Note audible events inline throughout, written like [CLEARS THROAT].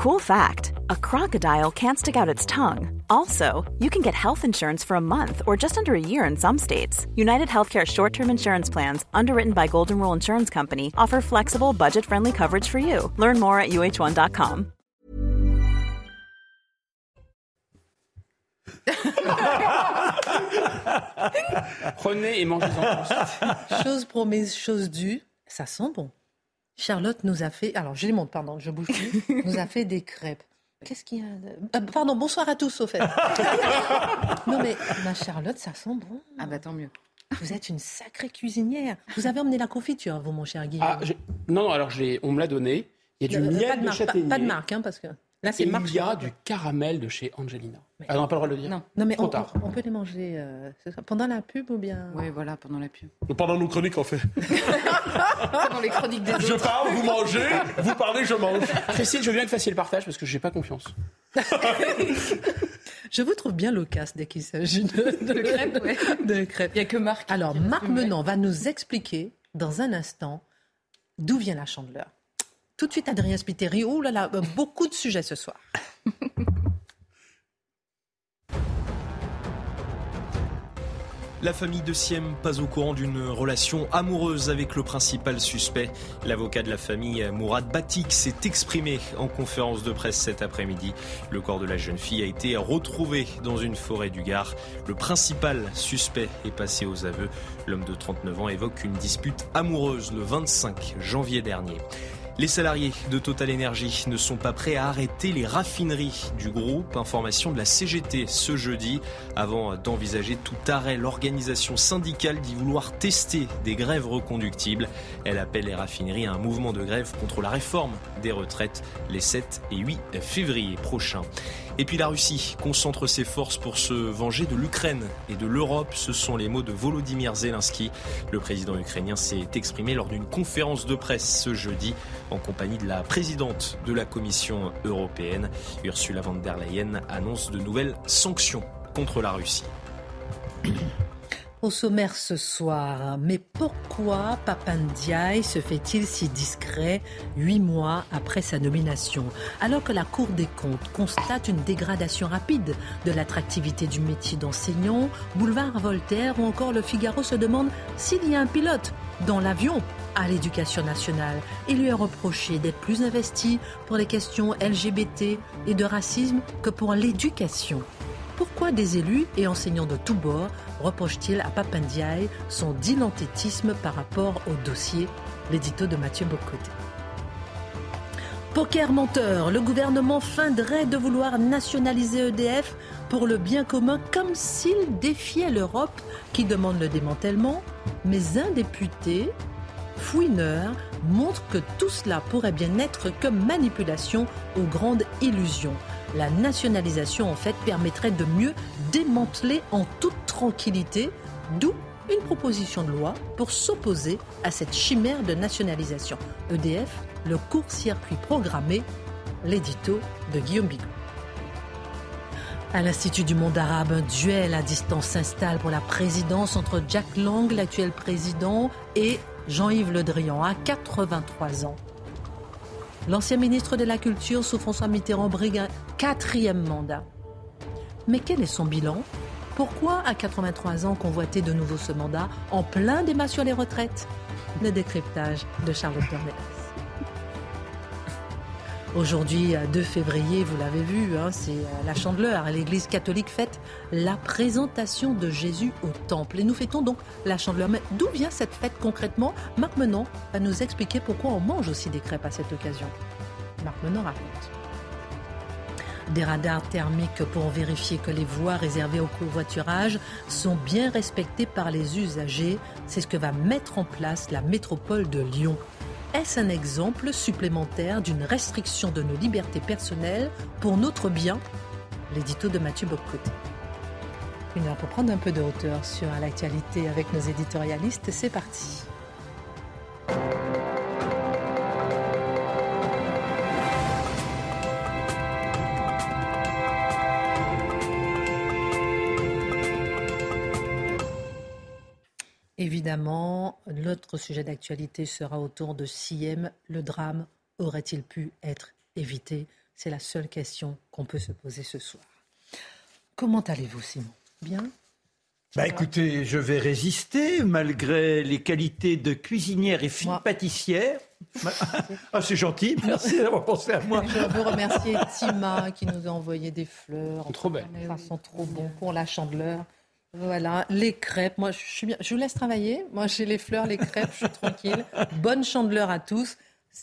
Cool fact a crocodile can't stick out its tongue. Also, you can get health insurance for a month or just under a year in some states. United Healthcare short term insurance plans, underwritten by Golden Rule Insurance Company, offer flexible, budget friendly coverage for you. Learn more at uh1.com. Prenez et mangez-en tous. [LAUGHS] Chose promise, chose due, ça sent bon. Charlotte nous a fait, alors je les montre, pardon, je bouge plus, [LAUGHS] nous a fait des crêpes. Qu'est-ce qu'il y a de- Ah, [LAUGHS] Pardon, bonsoir à tous, au fait. non mais, ma Charlotte, ça sent bon. Ah bah tant mieux. Vous êtes une sacrée cuisinière. Vous avez emmené la confiture, vous, mon cher Guillaume. Ah, non, non, alors on me l'a donné. Il y a du Euh, miel pas de de marque, pas, châtaignier. pas de marque, hein, parce que là, c'est marque. il y a du caramel de chez Angelina. Mais- Ah, on n'a pas le droit de le dire Non. Non mais Trop on, tard. on- on peut les manger euh, c'est ça, pendant la pub ou bien Oui, voilà, pendant la pub. Pendant nos chroniques, en fait. [LAUGHS] Pendant les chroniques des Je autres. parle, vous mangez, vous parlez, je mange. Christine, je veux bien que vous fassiez le partage parce que j'ai pas confiance. [LAUGHS] Je vous trouve bien loquace dès qu'il s'agit de, de crêpes, ouais. de crêpes. Il n'y a que Marc. Alors, Marc. Menant va nous expliquer dans un instant d'où vient la chandeleur. Tout de suite, Adrien Spiteri. Oh là là, beaucoup de sujets ce soir. [LAUGHS] La famille de Siem pas au courant d'une relation amoureuse avec le principal suspect. L'avocat de la famille, Mourad Batik, s'est exprimé en conférence de presse cet après-midi. Le corps de la jeune fille a été retrouvé dans une forêt du Gard. Le principal suspect est passé aux aveux. L'homme de 39 ans évoque une dispute amoureuse le 25 janvier dernier. Les salariés de Total Energy ne sont pas prêts à arrêter les raffineries du groupe. Information de la CGT ce jeudi. Avant d'envisager tout arrêt, l'organisation syndicale dit vouloir tester des grèves reconductibles. Elle appelle les raffineries à un mouvement de grève contre la réforme des retraites les 7 et 8 février prochains. Et puis la Russie concentre ses forces pour se venger de l'Ukraine et de l'Europe. Ce sont les mots de Volodymyr Zelensky. Le président ukrainien s'est exprimé lors d'une conférence de presse ce jeudi en compagnie de la présidente de la Commission européenne. Ursula von der Leyen annonce de nouvelles sanctions contre la Russie. Au sommaire ce soir, mais pourquoi Papandiaï se fait-il si discret huit mois après sa nomination Alors que la Cour des comptes constate une dégradation rapide de l'attractivité du métier d'enseignant, Boulevard Voltaire ou encore Le Figaro se demande s'il y a un pilote dans l'avion à l'éducation nationale. Il lui est reproché d'être plus investi pour les questions LGBT et de racisme que pour l'éducation. Pourquoi des élus et enseignants de tous bords reprochent-ils à Papandiaï son dilettantisme par rapport au dossier? L'édito de Mathieu Bocoté. Poker menteur, le gouvernement feindrait de vouloir nationaliser EDF pour le bien commun comme s'il défiait l'Europe qui demande le démantèlement, mais un député fouineur montre que tout cela pourrait bien être que manipulation aux grandes illusions. La nationalisation, en fait, permettrait de mieux démanteler en toute tranquillité, d'où une proposition de loi pour s'opposer à cette chimère de nationalisation. EDF, le court-circuit programmé, l'édito de Guillaume Bigot. À l'Institut du monde arabe, un duel à distance s'installe pour la présidence entre Jack Lang, l'actuel président, et Jean-Yves Le Drian, à 83 ans. L'ancien ministre de la Culture, sous François Mitterrand, brigue un quatrième mandat. Mais quel est son bilan? Pourquoi, à 83 ans, convoiter de nouveau ce mandat en plein débat sur les retraites? Le décryptage de Charlotte Dornelas. Aujourd'hui, 2 février, vous l'avez vu, hein, c'est la chandeleur. L'Église catholique fête la présentation de Jésus au temple. Et nous fêtons donc la chandeleur. Mais d'où vient cette fête concrètement? Marc Menon va nous expliquer pourquoi on mange aussi des crêpes à cette occasion. Marc Menon raconte. Des radars thermiques pour vérifier que les voies réservées au covoiturage sont bien respectées par les usagers. C'est ce que va mettre en place la métropole de Lyon. Est-ce un exemple supplémentaire d'une restriction de nos libertés personnelles pour notre bien? L'édito de Mathieu Boccoté. Une heure pour prendre un peu de hauteur sur l'actualité avec nos éditorialistes. C'est parti. Évidemment, l'autre sujet d'actualité sera autour de Siem. Le drame aurait-il pu être évité? C'est la seule question qu'on peut se poser ce soir. Comment allez-vous, Simon? Bien? Bah écoutez, je vais résister malgré les qualités de cuisinière et fine Moi. pâtissière. [LAUGHS] ah, c'est gentil, merci d'avoir pensé à moi. Je veux remercier Tima qui nous a envoyé des fleurs. sont trop belles. Ça sent trop bon pour la chandeleur. Voilà, les crêpes. Moi, je suis bien. Je vous laisse travailler. Moi, j'ai les fleurs, les crêpes, je suis tranquille. [LAUGHS] Bonne chandeleur à tous.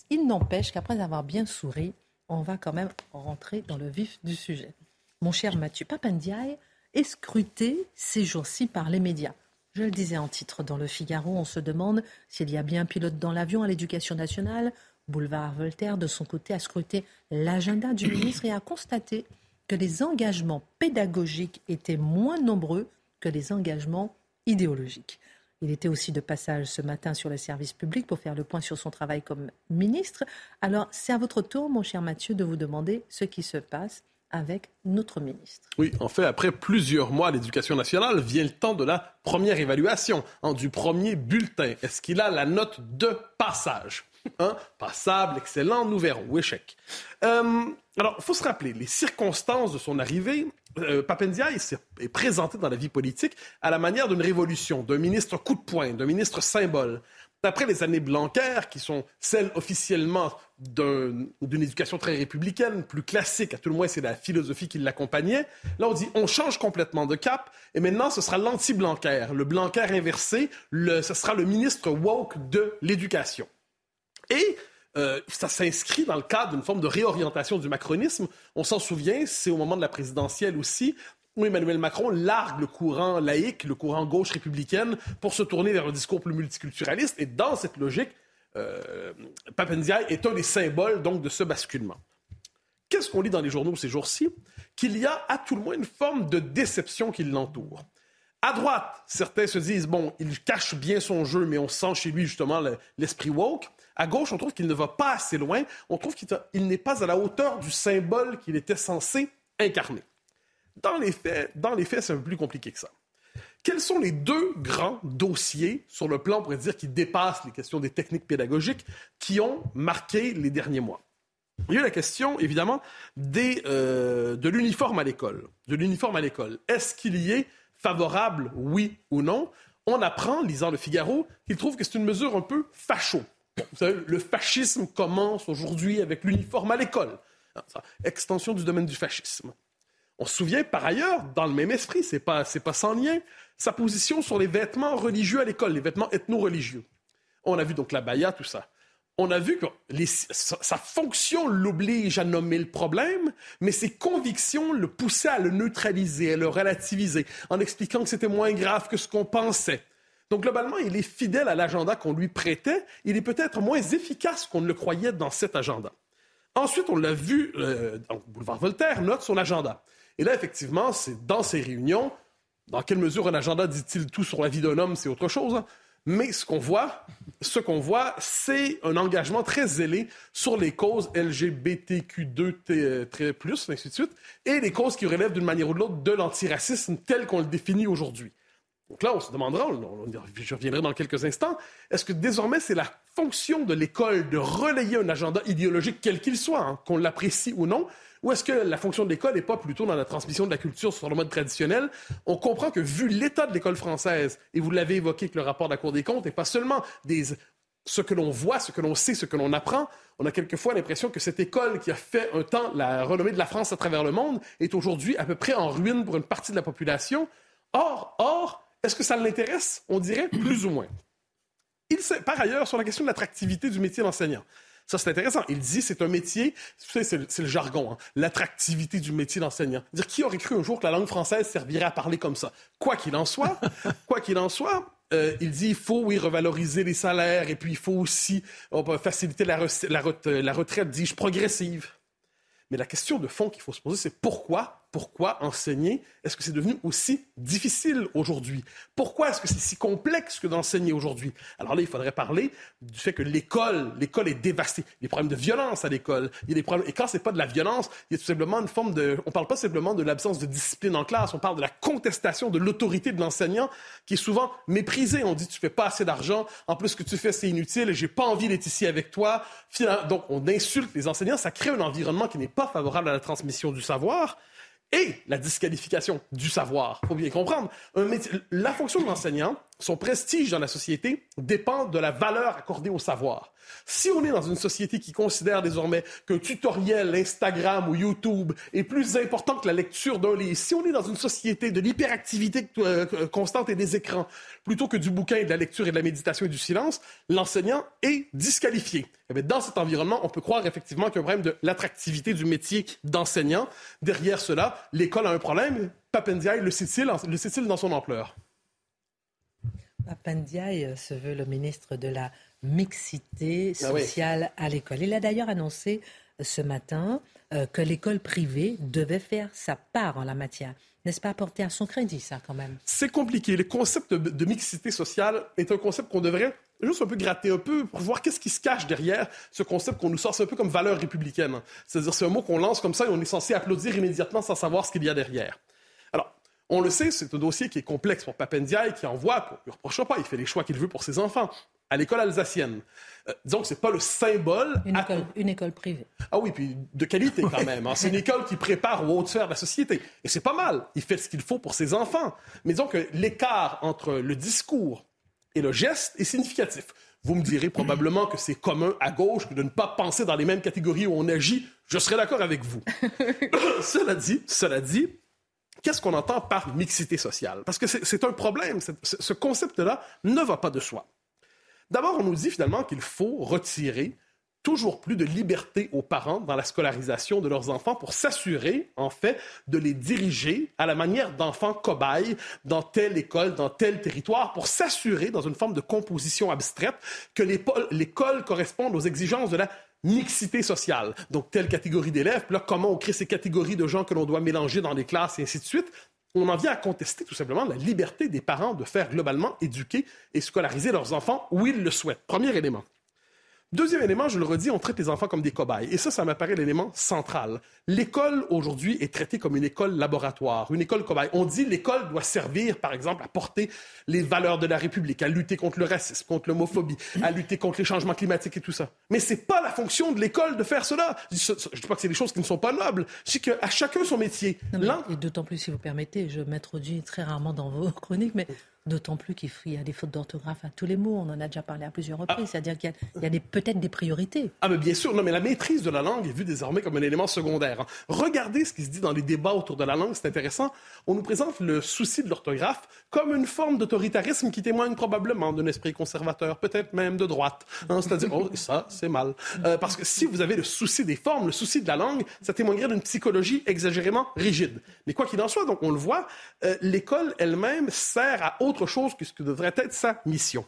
Il n'empêche qu'après avoir bien souri, on va quand même rentrer dans le vif du sujet. Mon cher Mathieu Papandiaï est scruté ces jours-ci par les médias. Je le disais en titre dans le Figaro, on se demande s'il y a bien un pilote dans l'avion à l'éducation nationale. Boulevard Voltaire, de son côté, a scruté l'agenda du ministre et a constaté que les engagements pédagogiques étaient moins nombreux que les engagements idéologiques. Il était aussi de passage ce matin sur le service public pour faire le point sur son travail comme ministre. Alors, c'est à votre tour, mon cher Mathieu, de vous demander ce qui se passe avec notre ministre. Oui, en fait, après plusieurs mois à l'éducation nationale, vient le temps de la première évaluation, du premier bulletin. Est-ce qu'il a la note de passage? Hein? Passable, excellent, nous verrons, ou échec. Euh, alors, il faut se rappeler, les circonstances de son arrivée, euh, Papendiaï s'est- est présenté dans la vie politique à la manière d'une révolution, d'un ministre coup de poing, d'un ministre symbole. Après les années Blanquer, qui sont celles officiellement d'un- d'une éducation très républicaine, plus classique, à tout le moins c'est la philosophie qui l'accompagnait, là on dit on change complètement de cap et maintenant ce sera l'anti-Blanquer, le Blanquer inversé, ce sera le ministre woke de l'éducation. Et euh, ça s'inscrit dans le cadre d'une forme de réorientation du macronisme. On s'en souvient, c'est au moment de la présidentielle aussi, où Emmanuel Macron largue le courant laïque, le courant gauche républicaine, pour se tourner vers un discours plus multiculturaliste. Et dans cette logique, euh, est un des symboles donc de ce basculement. Qu'est-ce qu'on lit dans les journaux ces jours-ci? Qu'il y a à tout le moins une forme de déception qui l'entoure. À droite, certains se disent, bon, il cache bien son jeu, mais on sent chez lui justement le- l'esprit woke. À gauche, on trouve qu'il ne va pas assez loin. On trouve qu'il il n'est pas à la hauteur du symbole qu'il était censé incarner. Dans les faits, c'est un peu plus compliqué que ça. Quels sont les deux grands dossiers sur le plan, on pourrait dire, qui dépassent les questions des techniques pédagogiques, qui ont marqué les derniers mois? Il y a la question, évidemment, euh, de l'uniforme à l'école. De l'uniforme à l'école. Est-ce qu'il y est favorable, oui ou non? On apprend, lisant le Figaro, qu'il trouve que c'est une mesure un peu facho. Le fascisme commence aujourd'hui avec l'uniforme à l'école. Ça, Extension du domaine du fascisme. On se souvient par ailleurs, dans le même esprit, c'est pas, pas sans lien, sa position sur les vêtements religieux à l'école, les vêtements ethno-religieux. On a vu donc la baya, tout ça. On a vu que sa, sa fonction l'oblige à nommer le problème, mais ses convictions le poussaient à le neutraliser, à le relativiser, en expliquant que c'était moins grave que ce qu'on pensait. Donc globalement, il est fidèle à l'agenda qu'on lui prêtait. Il est peut-être moins efficace qu'on ne le croyait dans cet agenda. Ensuite, on l'a vu, euh, donc Boulevard Voltaire note son agenda. Et là, effectivement, c'est dans ces réunions, dans quelle mesure un agenda dit-il tout sur la vie d'un homme, c'est autre chose. hein. Mais ce qu'on voit, ce qu'on voit, c'est un engagement très zélé sur les causes LGBTQ2+, ainsi de suite, et les causes qui relèvent d'une manière ou de l'autre de l'antiracisme tel qu'on le définit aujourd'hui. Donc là, on se demandera, je reviendrai dans quelques instants, est-ce que désormais c'est la fonction de l'école de relayer un agenda idéologique quel qu'il soit, hein, qu'on l'apprécie ou non, ou est-ce que la fonction de l'école n'est pas plutôt dans la transmission de la culture sur le mode traditionnel? On comprend que vu l'état de l'école française, et vous l'avez évoqué avec le rapport de la Cour des comptes, et pas seulement ce que l'on voit, ce que l'on sait, ce que l'on apprend, on a quelquefois l'impression que cette école qui a fait un temps la renommée de la France à travers le monde est aujourd'hui à peu près en ruine pour une partie de la population. Or, or, est-ce que ça l'intéresse? On dirait plus ou moins. Il sait, par ailleurs, sur la question de l'attractivité du métier d'enseignant. Ça, c'est intéressant. Il dit c'est un métier, c'est le, jargon, hein, l'attractivité du métier d'enseignant. Dire qui aurait cru un jour que la langue française servirait à parler comme ça? Quoi qu'il en soit, [LAUGHS] quoi qu'il en soit, euh, il dit il faut, oui, revaloriser les salaires et puis il faut aussi faciliter la, la, ret- la retraite, dis-je, progressive. Mais la question de fond qu'il faut se poser, c'est pourquoi pourquoi enseigner est-ce que c'est devenu aussi difficile aujourd'hui? Pourquoi est-ce que c'est si complexe que d'enseigner aujourd'hui? Alors là, il faudrait parler du fait que l'école, l'école est dévastée. Il y a des problèmes de violence à l'école. Il y a des problèmes, et quand c'est pas de la violence, il y a tout simplement une forme de, on parle pas simplement de l'absence de discipline en classe, on parle de la contestation de l'autorité de l'enseignant qui est souvent méprisée. On dit, tu fais pas assez d'argent, en plus ce que tu fais, c'est inutile, j'ai pas envie d'être ici avec toi. Donc, on insulte les enseignants, ça crée un environnement qui n'est pas favorable à la transmission du savoir et la disqualification du savoir. Faut bien comprendre. la fonction de l'enseignant, son prestige dans la société dépend de la valeur accordée au savoir. Si on est dans une société qui considère désormais qu'un tutoriel Instagram ou YouTube est plus important que la lecture d'un livre, si on est dans une société de l'hyperactivité euh, constante et des écrans, plutôt que du bouquin et de la lecture et de la méditation et du silence, l'enseignant est disqualifié. Et eh dans cet environnement, on peut croire effectivement qu'il y a un problème de l'attractivité du métier d'enseignant. Derrière cela, l'école a un problème. Papendiaï le cite-il dans son ampleur? Papendiaï euh, se veut le ministre de la mixité ah sociale à l'école. Il a d'ailleurs annoncé euh, ce matin euh, que l'école privée devait faire sa part en la matière. N'est-ce pas apporter à son crédit, ça, quand même? C'est compliqué. Le concept de, mixité sociale est un concept qu'on devrait juste un peu gratter un peu pour voir qu'est-ce qui se cache derrière ce concept qu'on nous sort. C'est un peu comme valeur républicaine. C'est-à-dire, c'est un mot qu'on lance comme ça et on est censé applaudir immédiatement sans savoir ce qu'il y a derrière. On le sait, c'est un dossier qui est complexe pour Papendiaï, qui envoie, on ne reproche pas, il fait les choix qu'il veut pour ses enfants à l'école alsacienne. Euh, disons que c'est pas le symbole. Une école, privée. Ah oui, puis de qualité quand même. Hein. C'est une [LAUGHS] école qui prépare aux hautes sphères de la société. Et c'est pas mal. Il fait ce qu'il faut pour ses enfants. Mais disons que l'écart entre le discours et le geste est significatif. Vous me direz probablement que c'est commun à gauche de ne pas penser dans les mêmes catégories où on agit. Je serais d'accord avec vous. [LAUGHS] [COUGHS] cela dit, cela dit, qu'est-ce qu'on entend par mixité sociale? Parce que c'est un problème. Ce concept-là ne va pas de soi. D'abord, on nous dit finalement qu'il faut retirer toujours plus de liberté aux parents dans la scolarisation de leurs enfants pour s'assurer, en fait, de les diriger à la manière d'enfants cobayes dans telle école, dans tel territoire, pour s'assurer, dans une forme de composition abstraite, que l'école corresponde aux exigences de la mixité sociale. Donc, telle catégorie d'élèves, là, comment on crée ces catégories de gens que l'on doit mélanger dans les classes et ainsi de suite on en vient à contester tout simplement la liberté des parents de faire globalement éduquer et scolariser leurs enfants où ils le souhaitent. Premier élément. Deuxième élément, je le redis, on traite les enfants comme des cobayes. Et ça, ça m'apparaît l'élément central. L'école, aujourd'hui, est traitée comme une école laboratoire, une école cobaye. On dit l'école doit servir, par exemple, à porter les valeurs de la République, à lutter contre le racisme, contre l'homophobie, à lutter contre les changements climatiques et tout ça. Mais c'est pas la fonction de l'école de faire cela. Je dis pas que c'est des choses qui ne sont pas nobles. Dis qu'à chacun son métier. Et d'autant plus, si vous permettez, je m'introduis très rarement dans vos [LAUGHS] chroniques, mais D'autant plus qu'il y a des fautes d'orthographe à tous les mots. On en a déjà parlé à plusieurs reprises. Ah. C'est-à-dire qu'il y a, peut-être des priorités. Ah, mais bien sûr. Non, mais la maîtrise de la langue est vue désormais comme un élément secondaire. Hein. Regardez ce qui se dit dans les débats autour de la langue. C'est intéressant. On nous présente le souci de l'orthographe comme une forme d'autoritarisme qui témoigne probablement d'un esprit conservateur, peut-être même de droite. Hein. C'est-à-dire, oh, ça, c'est mal. Euh, parce que si vous avez le souci des formes, le souci de la langue, ça témoignerait d'une psychologie exagérément rigide. Mais quoi qu'il en soit, donc on le voit, euh, l'école elle-même sert à autre chose que ce que devrait être sa mission.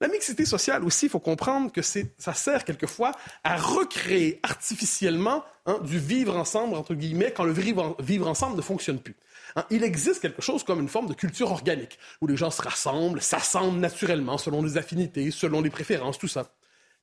La mixité sociale aussi, il faut comprendre que ça sert quelquefois à recréer artificiellement hein, du vivre ensemble, entre guillemets, quand le vivre, ensemble ne fonctionne plus. Hein, il existe quelque chose comme une forme de culture organique, où les gens se rassemblent, s'assemblent naturellement selon les affinités, selon les préférences, tout ça.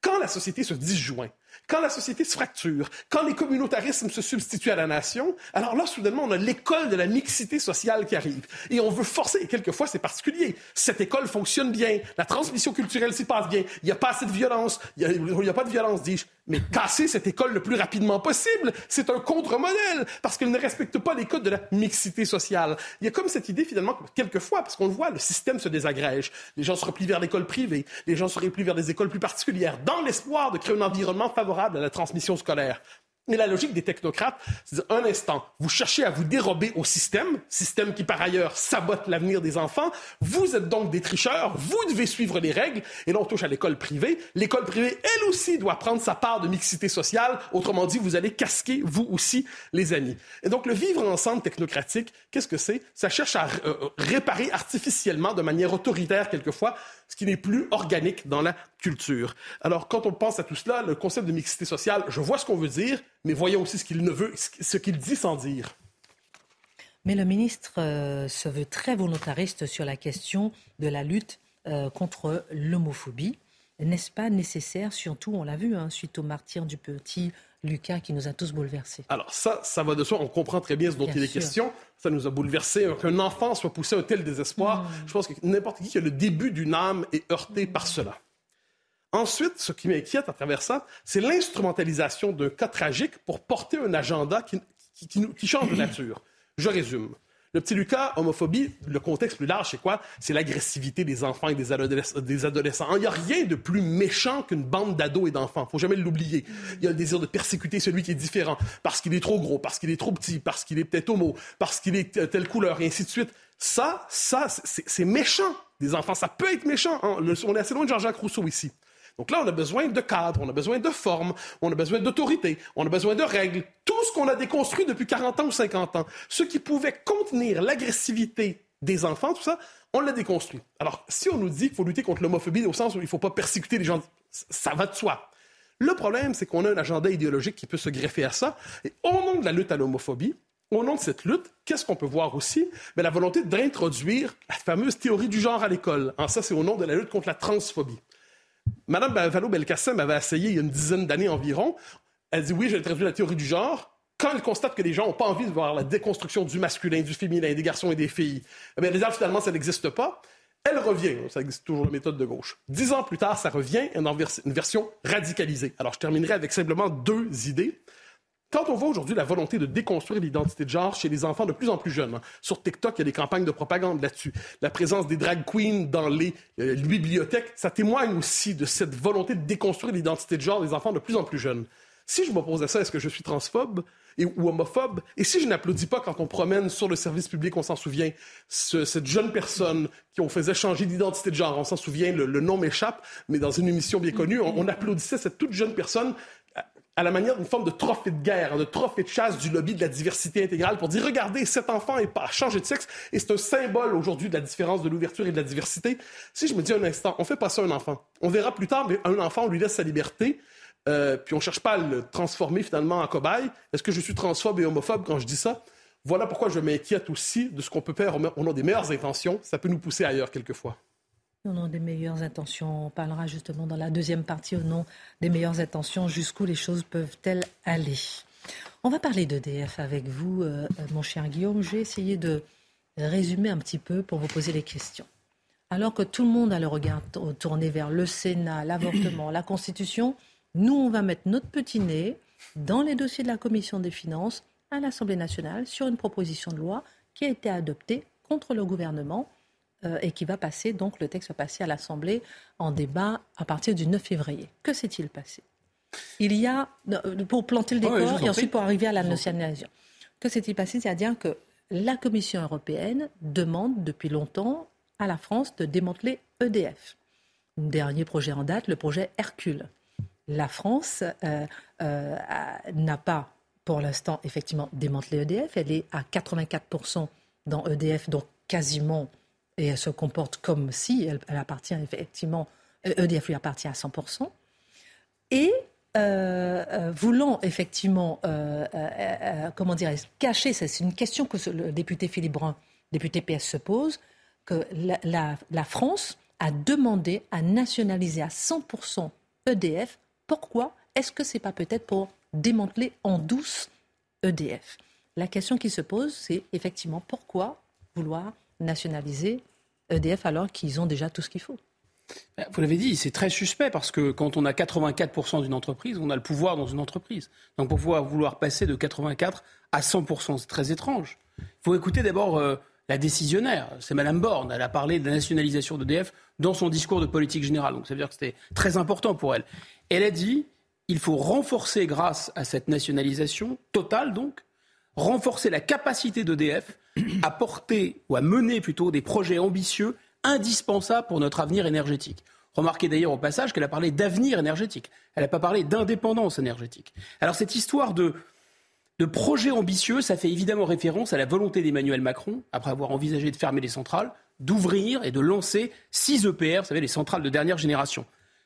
Quand la société se disjoint, quand la société se fracture, quand les communautarismes se substituent à la nation, alors là, soudainement, on a l'école de la mixité sociale qui arrive. Et on veut forcer, et quelquefois, c'est particulier. Cette école fonctionne bien, la transmission culturelle s'y passe bien, il n'y a pas assez de violence, il n'y a, a, pas de violence, dis-je. Mais casser cette école le plus rapidement possible, c'est un contre-modèle, parce qu'elle ne respecte pas les codes de la mixité sociale. Il y a comme cette idée, finalement, que quelquefois, parce qu'on le voit, le système se désagrège. Les gens se replient vers l'école privée, les gens se replient vers des écoles plus particulières, dans l'espoir de créer un environnement favorable à la transmission scolaire. Et la logique des technocrates, c'est un instant, vous cherchez à vous dérober au système, système qui par ailleurs sabote l'avenir des enfants, vous êtes donc des tricheurs, vous devez suivre les règles, et là on touche à l'école privée. L'école privée, elle aussi, doit prendre sa part de mixité sociale, autrement dit, vous allez casquer, vous aussi, les amis. Et donc le vivre ensemble technocratique, qu'est-ce que c'est? Ça cherche à euh, réparer artificiellement, de manière autoritaire quelquefois, ce qui n'est plus organique dans la culture. Alors, quand on pense à tout cela, le concept de mixité sociale, je vois ce qu'on veut dire, mais voyons aussi ce qu'il ne veut, ce qu'il dit sans dire. Mais le ministre euh, se veut très volontariste sur la question de la lutte euh, contre l'homophobie. N'est-ce pas nécessaire, surtout, on l'a vu, hein, suite au martyr du petit Lucas qui nous a tous bouleversés Alors ça, ça va de soi. On comprend très bien ce dont Bien il est sûr. question. Ça nous a bouleversés. Qu'un enfant soit poussé à un tel désespoir, Hmm. je pense que n'importe qui qui a le début d'une âme est heurté par cela. Ensuite, ce qui m'inquiète à travers ça, c'est l'instrumentalisation d'un cas tragique pour porter un agenda qui, qui- qui change de nature. Je résume. Le petit Lucas, homophobie, le contexte plus large, c'est quoi? C'est l'agressivité des enfants et des, adolesc- des adolescents. Il n'y a rien de plus méchant qu'une bande d'ados et d'enfants. faut jamais l'oublier. Il y a le désir de persécuter celui qui est différent parce qu'il est trop gros, parce qu'il est trop petit, parce qu'il est peut-être homo, parce qu'il est telle couleur, et ainsi de suite. Ça, ça, c'est c'est méchant des enfants. Ça peut être méchant. hein. Le- on est assez loin de Jean-Jacques Rousseau ici. Donc là, on a besoin de cadres, on a besoin de formes, on a besoin d'autorité, on a besoin de règles. Tout ce qu'on a déconstruit depuis 40 ans ou 50 ans, ce qui pouvait contenir l'agressivité des enfants, tout ça, on l'a déconstruit. Alors, si on nous dit qu'il faut lutter contre l'homophobie au sens où il ne faut pas persécuter les gens, ça va de soi. Le problème, c'est qu'on a un agenda idéologique qui peut se greffer à ça. Et au nom de la lutte à l'homophobie, au nom de cette lutte, qu'est-ce qu'on peut voir aussi? Ben, la volonté d'introduire la fameuse théorie du genre à l'école. Ça, c'est au nom de la lutte contre la transphobie. Madame Valo-Belkacem avait essayé il y a une dizaine d'années environ. Elle dit oui, j'ai introduit la théorie du genre. Quand elle constate que les gens n'ont pas envie de voir la déconstruction du masculin, du féminin, des garçons et des filles, eh bien, ah, finalement, ça n'existe pas. Elle revient, ça existe toujours la méthode de gauche. Dix ans plus tard, ça revient une version radicalisée. Alors, je terminerai avec simplement deux idées. Quand on voit aujourd'hui la volonté de déconstruire l'identité de genre chez les enfants de plus en plus jeunes, hein, sur TikTok, il y a des campagnes de propagande là-dessus. La présence des drag queens dans les euh, bibliothèques, ça témoigne aussi de cette volonté de déconstruire l'identité de genre des enfants de plus en plus jeunes. Si je m'oppose à ça, est-ce que je suis transphobe et, ou homophobe? Et si je n'applaudis pas quand on promène sur le service public, on s'en souvient, ce- cette jeune personne qui on faisait changer d'identité de genre, on s'en souvient, le, nom m'échappe, mais dans une émission bien connue, on, on applaudissait cette toute jeune personne à- la manière d'une forme de trophée de guerre, hein, de trophée de chasse du lobby de la diversité intégrale pour dire regardez, cet enfant est pas changé de sexe et c'est un symbole aujourd'hui de la différence, de l'ouverture et de la diversité. Si je me dis un instant, on fait pas ça un enfant. On verra plus tard, mais un enfant, on lui laisse sa liberté. euh, puis on cherche pas à le transformer finalement en cobaye. Est-ce que je suis transphobe et homophobe quand je dis ça? Voilà pourquoi je m'inquiète aussi de ce qu'on peut faire au nom des meilleures intentions. Ça peut nous pousser ailleurs quelquefois. Au nom des meilleures intentions, on parlera justement dans la deuxième partie au nom des meilleures intentions, jusqu'où les choses peuvent-elles aller. On va parler d'EDF avec vous, euh, euh, mon cher Guillaume. Je vais essayer de résumer un petit peu pour vous poser les questions. Alors que tout le monde a le regard tourné vers le Sénat, l'avortement, la Constitution, nous, on va mettre notre petit nez dans les dossiers de la Commission des finances à l'Assemblée nationale sur une proposition de loi qui a été adoptée contre le gouvernement euh, et qui va passer, donc le texte va passer à l'Assemblée en débat à partir du 9 février. Que s'est-il passé? Il y a, euh, pour planter le je décor et ensuite pour arriver à la nationalisation. Que s'est-il passé? C'est-à-dire que la Commission européenne demande depuis longtemps à la France de démanteler EDF. Dernier projet en date, le projet Hercule. La France euh, euh, n'a pas, pour l'instant, effectivement démantelé EDF. Elle est à 84% dans EDF, donc quasiment, et elle se comporte comme si elle, appartient effectivement, euh, EDF lui appartient à 100%. Et euh, euh, voulant effectivement, comment dirais-je, cacher, c'est une question que le député Philippe Brun, député PS, se pose, que la, la- la France a demandé à nationaliser à 100% EDF. Pourquoi Est-ce que c'est pas peut-être pour démanteler en douce EDF? La question qui se pose, c'est effectivement pourquoi vouloir nationaliser EDF alors qu'ils ont déjà tout ce qu'il faut Ben, Vous l'avez dit, c'est très suspect parce que quand on a 84% d'une entreprise, on a le pouvoir dans une entreprise. Donc pour pouvoir vouloir passer de 84 à 100%, c'est très étrange. Il faut écouter d'abord euh, la décisionnaire, c'est Madame Borne. Elle a parlé de la nationalisation d'EDF dans son discours de politique générale. Donc ça veut dire que c'était très important pour elle. Elle a dit il faut renforcer grâce à cette nationalisation totale donc renforcer la capacité d'EDF à porter ou à mener plutôt des projets ambitieux indispensables pour notre avenir énergétique. Remarquez d'ailleurs au passage qu'elle a parlé d'avenir énergétique. Elle n'a pas parlé d'indépendance énergétique. Alors cette histoire de, de projet ambitieux, ça fait évidemment référence à la volonté d'Emmanuel Macron, après avoir envisagé de fermer les centrales, d'ouvrir et de lancer 6 EPR, vous savez, les centrales de dernière génération.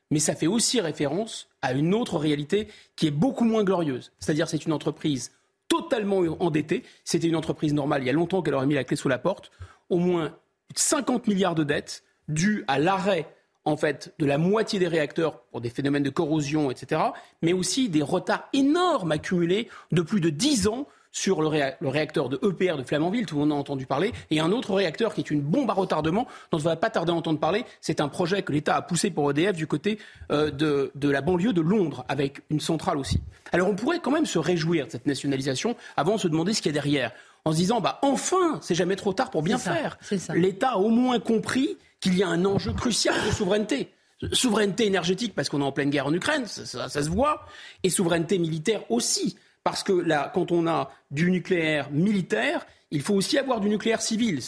Mais ça fait aussi référence à une autre réalité qui est beaucoup moins glorieuse. C'est-à-dire c'est une entreprise totalement endettée. C'était une entreprise normale. Il y a longtemps qu'elle aurait mis la clé sous la porte. Au moins 50 milliards de dettes dues à l'arrêt en fait de la moitié des réacteurs pour des phénomènes de corrosion, etc., mais aussi des retards énormes accumulés de plus de 10 ans sur le, réacteur de EPR de Flamanville, tout le monde en a entendu parler, et un autre réacteur qui est une bombe à retardement dont on ne va pas tarder à entendre parler. C'est un projet que l'État a poussé pour EDF du côté euh, de, de, la banlieue de Londres, avec une centrale aussi. Alors on pourrait quand même se réjouir de cette nationalisation avant de se demander ce qu'il y a derrière, en se disant, bah enfin, c'est jamais trop tard pour bien faire. L'État a au moins compris qu'il y a un enjeu crucial de souveraineté. Souveraineté énergétique parce qu'on est en pleine guerre en Ukraine, ça, se voit, et souveraineté militaire aussi. Parce que là, quand on a du nucléaire militaire, il faut aussi avoir du nucléaire civil.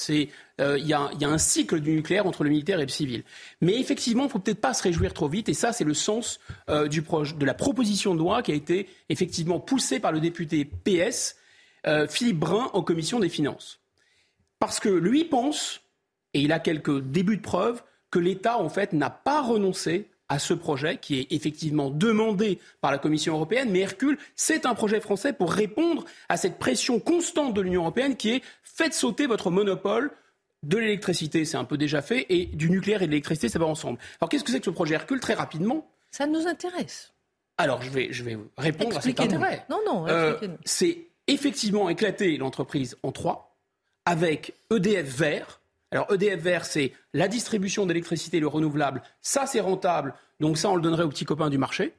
Euh, il y, a un cycle du nucléaire entre le militaire et le civil. Mais effectivement, il ne faut peut-être pas se réjouir trop vite. Et ça, c'est le sens euh, de la proposition de loi qui a été effectivement poussée par le député PS, euh, Philippe Brun, en commission des finances. Parce que lui pense et il a quelques débuts de preuve que l'État, en fait, n'a pas renoncé à ce projet qui est effectivement demandé par la Commission européenne. Mais Hercule, c'est un projet français pour répondre à cette pression constante de l'Union européenne qui est faites sauter votre monopole de l'électricité, c'est un peu déjà fait, et du nucléaire et de l'électricité, ça va ensemble. Alors qu'est-ce que c'est que ce projet Hercule Très rapidement? Ça nous intéresse. Alors je vais, je vais répondre à cet intérêt. Non, non, euh, c'est effectivement éclater l'entreprise en trois, avec EDF Vert, alors EDF Vert, c'est la distribution d'électricité, le renouvelable. Ça, c'est rentable. Donc ça, on le donnerait aux petits copains du marché.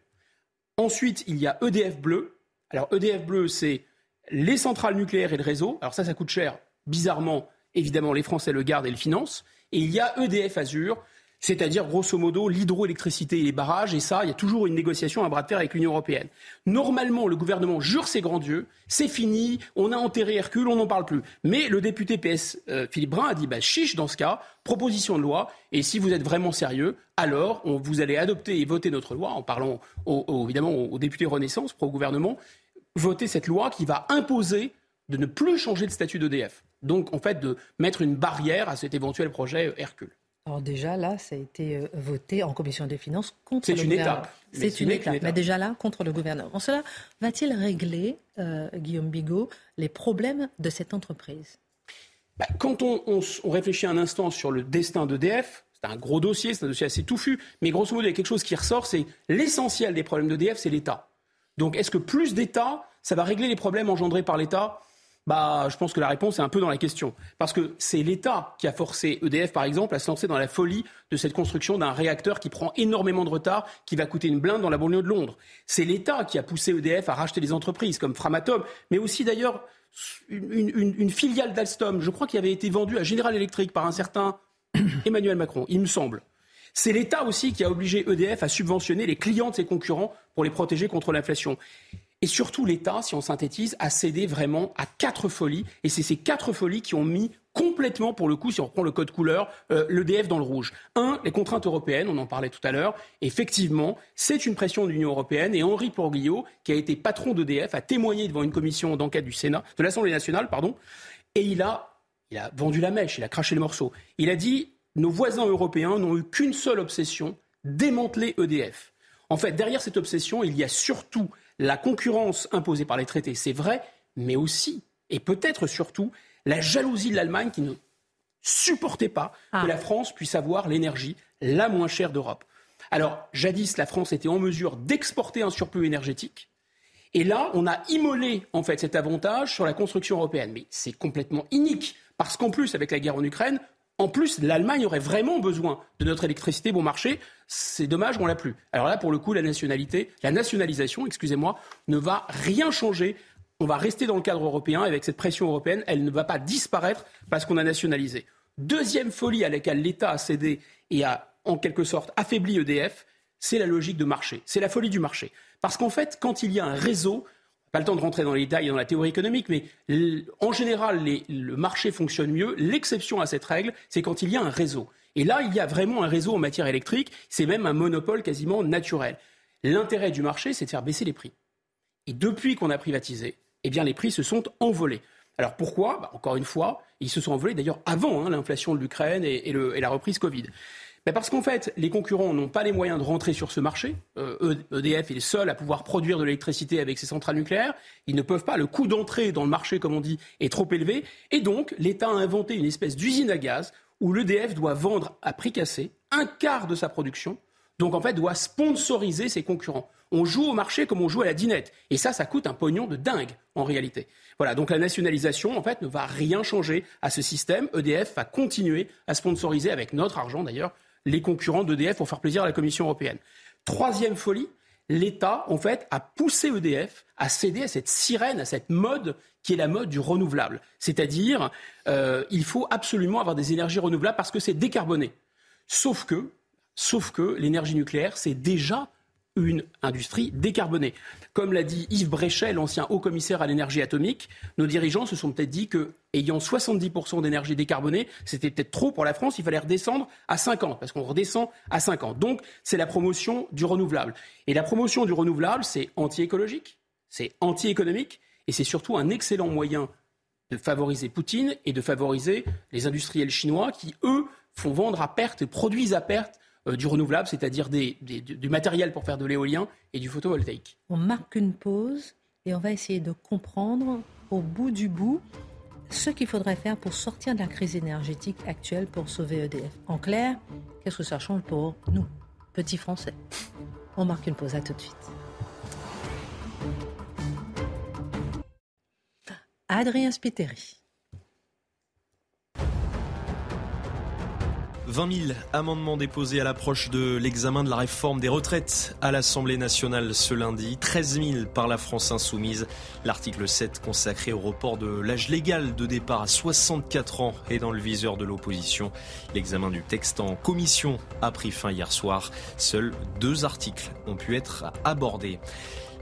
Ensuite, il y a EDF Bleu. Alors EDF Bleu, c'est les centrales nucléaires et le réseau. Alors ça, ça coûte cher. Bizarrement, évidemment, les Français le gardent et le financent. Et il y a EDF Azur c'est-à-dire grosso modo l'hydroélectricité et les barrages, et ça, il y a toujours une négociation, un bras de fer avec l'Union européenne. Normalement, le gouvernement jure ses grands dieux, c'est fini, on a enterré Hercule, on n'en parle plus. Mais le député PS euh, Philippe Brun a dit, bah, chiche dans ce cas, proposition de loi, et si vous êtes vraiment sérieux, alors vous allez adopter et voter notre loi, en parlant évidemment aux, députés Renaissance, pro-gouvernement, voter cette loi qui va imposer de ne plus changer de statut d'EDF. Donc, en fait, de mettre une barrière à cet éventuel projet Hercule. Alors déjà là, ça a été euh, voté en commission des finances contre le gouvernement. C'est une, étape. Mais déjà là, contre le gouvernement. Cela va-t-il régler, euh, Guillaume Bigot, les problèmes de cette entreprise? Bah, Quand on, réfléchit un instant sur le destin d'EDF, c'est un gros dossier, c'est un dossier assez touffu, mais grosso modo, il y a quelque chose qui ressort, c'est l'essentiel des problèmes d'EDF, c'est l'État. Donc est-ce que plus d'État, ça va régler les problèmes engendrés par l'État? Bah, je pense que la réponse est un peu dans la question. Parce que c'est l'État qui a forcé EDF, par exemple, à se lancer dans la folie de cette construction d'un réacteur qui prend énormément de retard, qui va coûter une blinde dans la banlieue de Londres. C'est l'État qui a poussé EDF à racheter des entreprises comme Framatome, mais aussi d'ailleurs une, filiale d'Alstom, je crois, qui avait été vendue à General Electric par un certain [COUGHS] Emmanuel Macron, il me semble. C'est l'État aussi qui a obligé EDF à subventionner les clients de ses concurrents pour les protéger contre l'inflation. Et surtout, l'État, si on synthétise, a cédé vraiment à quatre folies. Et c'est ces quatre folies qui ont mis complètement, pour le coup, si on reprend le code couleur, euh, l'EDF dans le rouge. Un, les contraintes européennes, on en parlait tout à l'heure. Effectivement, c'est une pression de l'Union européenne. Et Henri Porguillot, qui a été patron d'EDF, a témoigné devant une commission d'enquête du Sénat, de l'Assemblée nationale, pardon. Et il a, il a vendu la mèche, il a craché le morceau. Il a dit nos voisins européens n'ont eu qu'une seule obsession démanteler EDF. En fait, derrière cette obsession, il y a surtout la concurrence imposée par les traités, c'est vrai, mais aussi, et peut-être surtout, la jalousie de l'Allemagne qui ne supportait pas que ah. la France puisse avoir l'énergie la moins chère d'Europe. Alors, jadis, la France était en mesure d'exporter un surplus énergétique. Et là, on a immolé en fait cet avantage sur la construction européenne. Mais c'est complètement inique, parce qu'en plus, avec la guerre en Ukraine, en plus, l'Allemagne aurait vraiment besoin de notre électricité bon marché. C'est dommage, on l'a plus. Alors là, pour le coup, la nationalité, la nationalisation, excusez-moi, ne va rien changer. On va rester dans le cadre européen avec cette pression européenne. Elle ne va pas disparaître parce qu'on a nationalisé. Deuxième folie à laquelle l'État a cédé et a, en quelque sorte, affaibli EDF, c'est la logique de marché. C'est la folie du marché. Parce qu'en fait, quand il y a un réseau, pas le temps de rentrer dans les détails et dans la théorie économique, mais en général, le marché fonctionne mieux. L'exception à cette règle, c'est quand il y a un réseau. Et là, il y a vraiment un réseau en matière électrique. C'est même un monopole quasiment naturel. L'intérêt du marché, c'est de faire baisser les prix. Et depuis qu'on a privatisé, eh bien, les prix se sont envolés. Alors pourquoi? Bah, Encore une fois, ils se sont envolés d'ailleurs avant hein, l'inflation de l'Ukraine et, et la reprise Covid. Parce qu'en fait, les concurrents n'ont pas les moyens de rentrer sur ce marché. Euh, EDF est le seul à pouvoir produire de l'électricité avec ses centrales nucléaires. Ils ne peuvent pas. Le coût d'entrée dans le marché, comme on dit, est trop élevé. Et donc, l'État a inventé une espèce d'usine à gaz où l'EDF doit vendre à prix cassé un quart de sa production. Donc, en fait, doit sponsoriser ses concurrents. On joue au marché comme on joue à la dinette. Et ça, ça coûte un pognon de dingue, en réalité. Voilà, donc la nationalisation, en fait, ne va rien changer à ce système. EDF va continuer à sponsoriser, avec notre argent d'ailleurs, les concurrents d'EDF pour faire plaisir à la Commission européenne. Troisième folie, l'État, en fait, a poussé EDF à céder à cette sirène, à cette mode qui est la mode du renouvelable. C'est-à-dire, euh, il faut absolument avoir des énergies renouvelables parce que c'est décarboné. Sauf que, sauf que l'énergie nucléaire, c'est déjà une industrie décarbonée. Comme l'a dit Yves Bréchet, l'ancien haut commissaire à l'énergie atomique, nos dirigeants se sont peut-être dit que, ayant 70% d'énergie décarbonée, c'était peut-être trop pour la France, il fallait redescendre à 50, parce qu'on redescend à 50. Donc, c'est la promotion du renouvelable. Et la promotion du renouvelable, c'est anti-écologique, c'est anti-économique, et c'est surtout un excellent moyen de favoriser Poutine et de favoriser les industriels chinois qui, eux, font vendre à perte produisent à perte du renouvelable, c'est-à-dire du matériel pour faire de l'éolien et du photovoltaïque. On marque une pause et on va essayer de comprendre au bout du bout ce qu'il faudrait faire pour sortir de la crise énergétique actuelle pour sauver EDF. En clair, qu'est-ce que ça change pour nous, petits Français? On marque une pause, à tout de suite. Adrien Spiteri. 20 000 amendements déposés à l'approche de l'examen de la réforme des retraites à l'Assemblée nationale ce lundi. 13 000 par la France insoumise. L'article 7 consacré au report de l'âge légal de départ à 64 ans est dans le viseur de l'opposition. L'examen du texte en commission a pris fin hier soir. Seuls deux articles ont pu être abordés.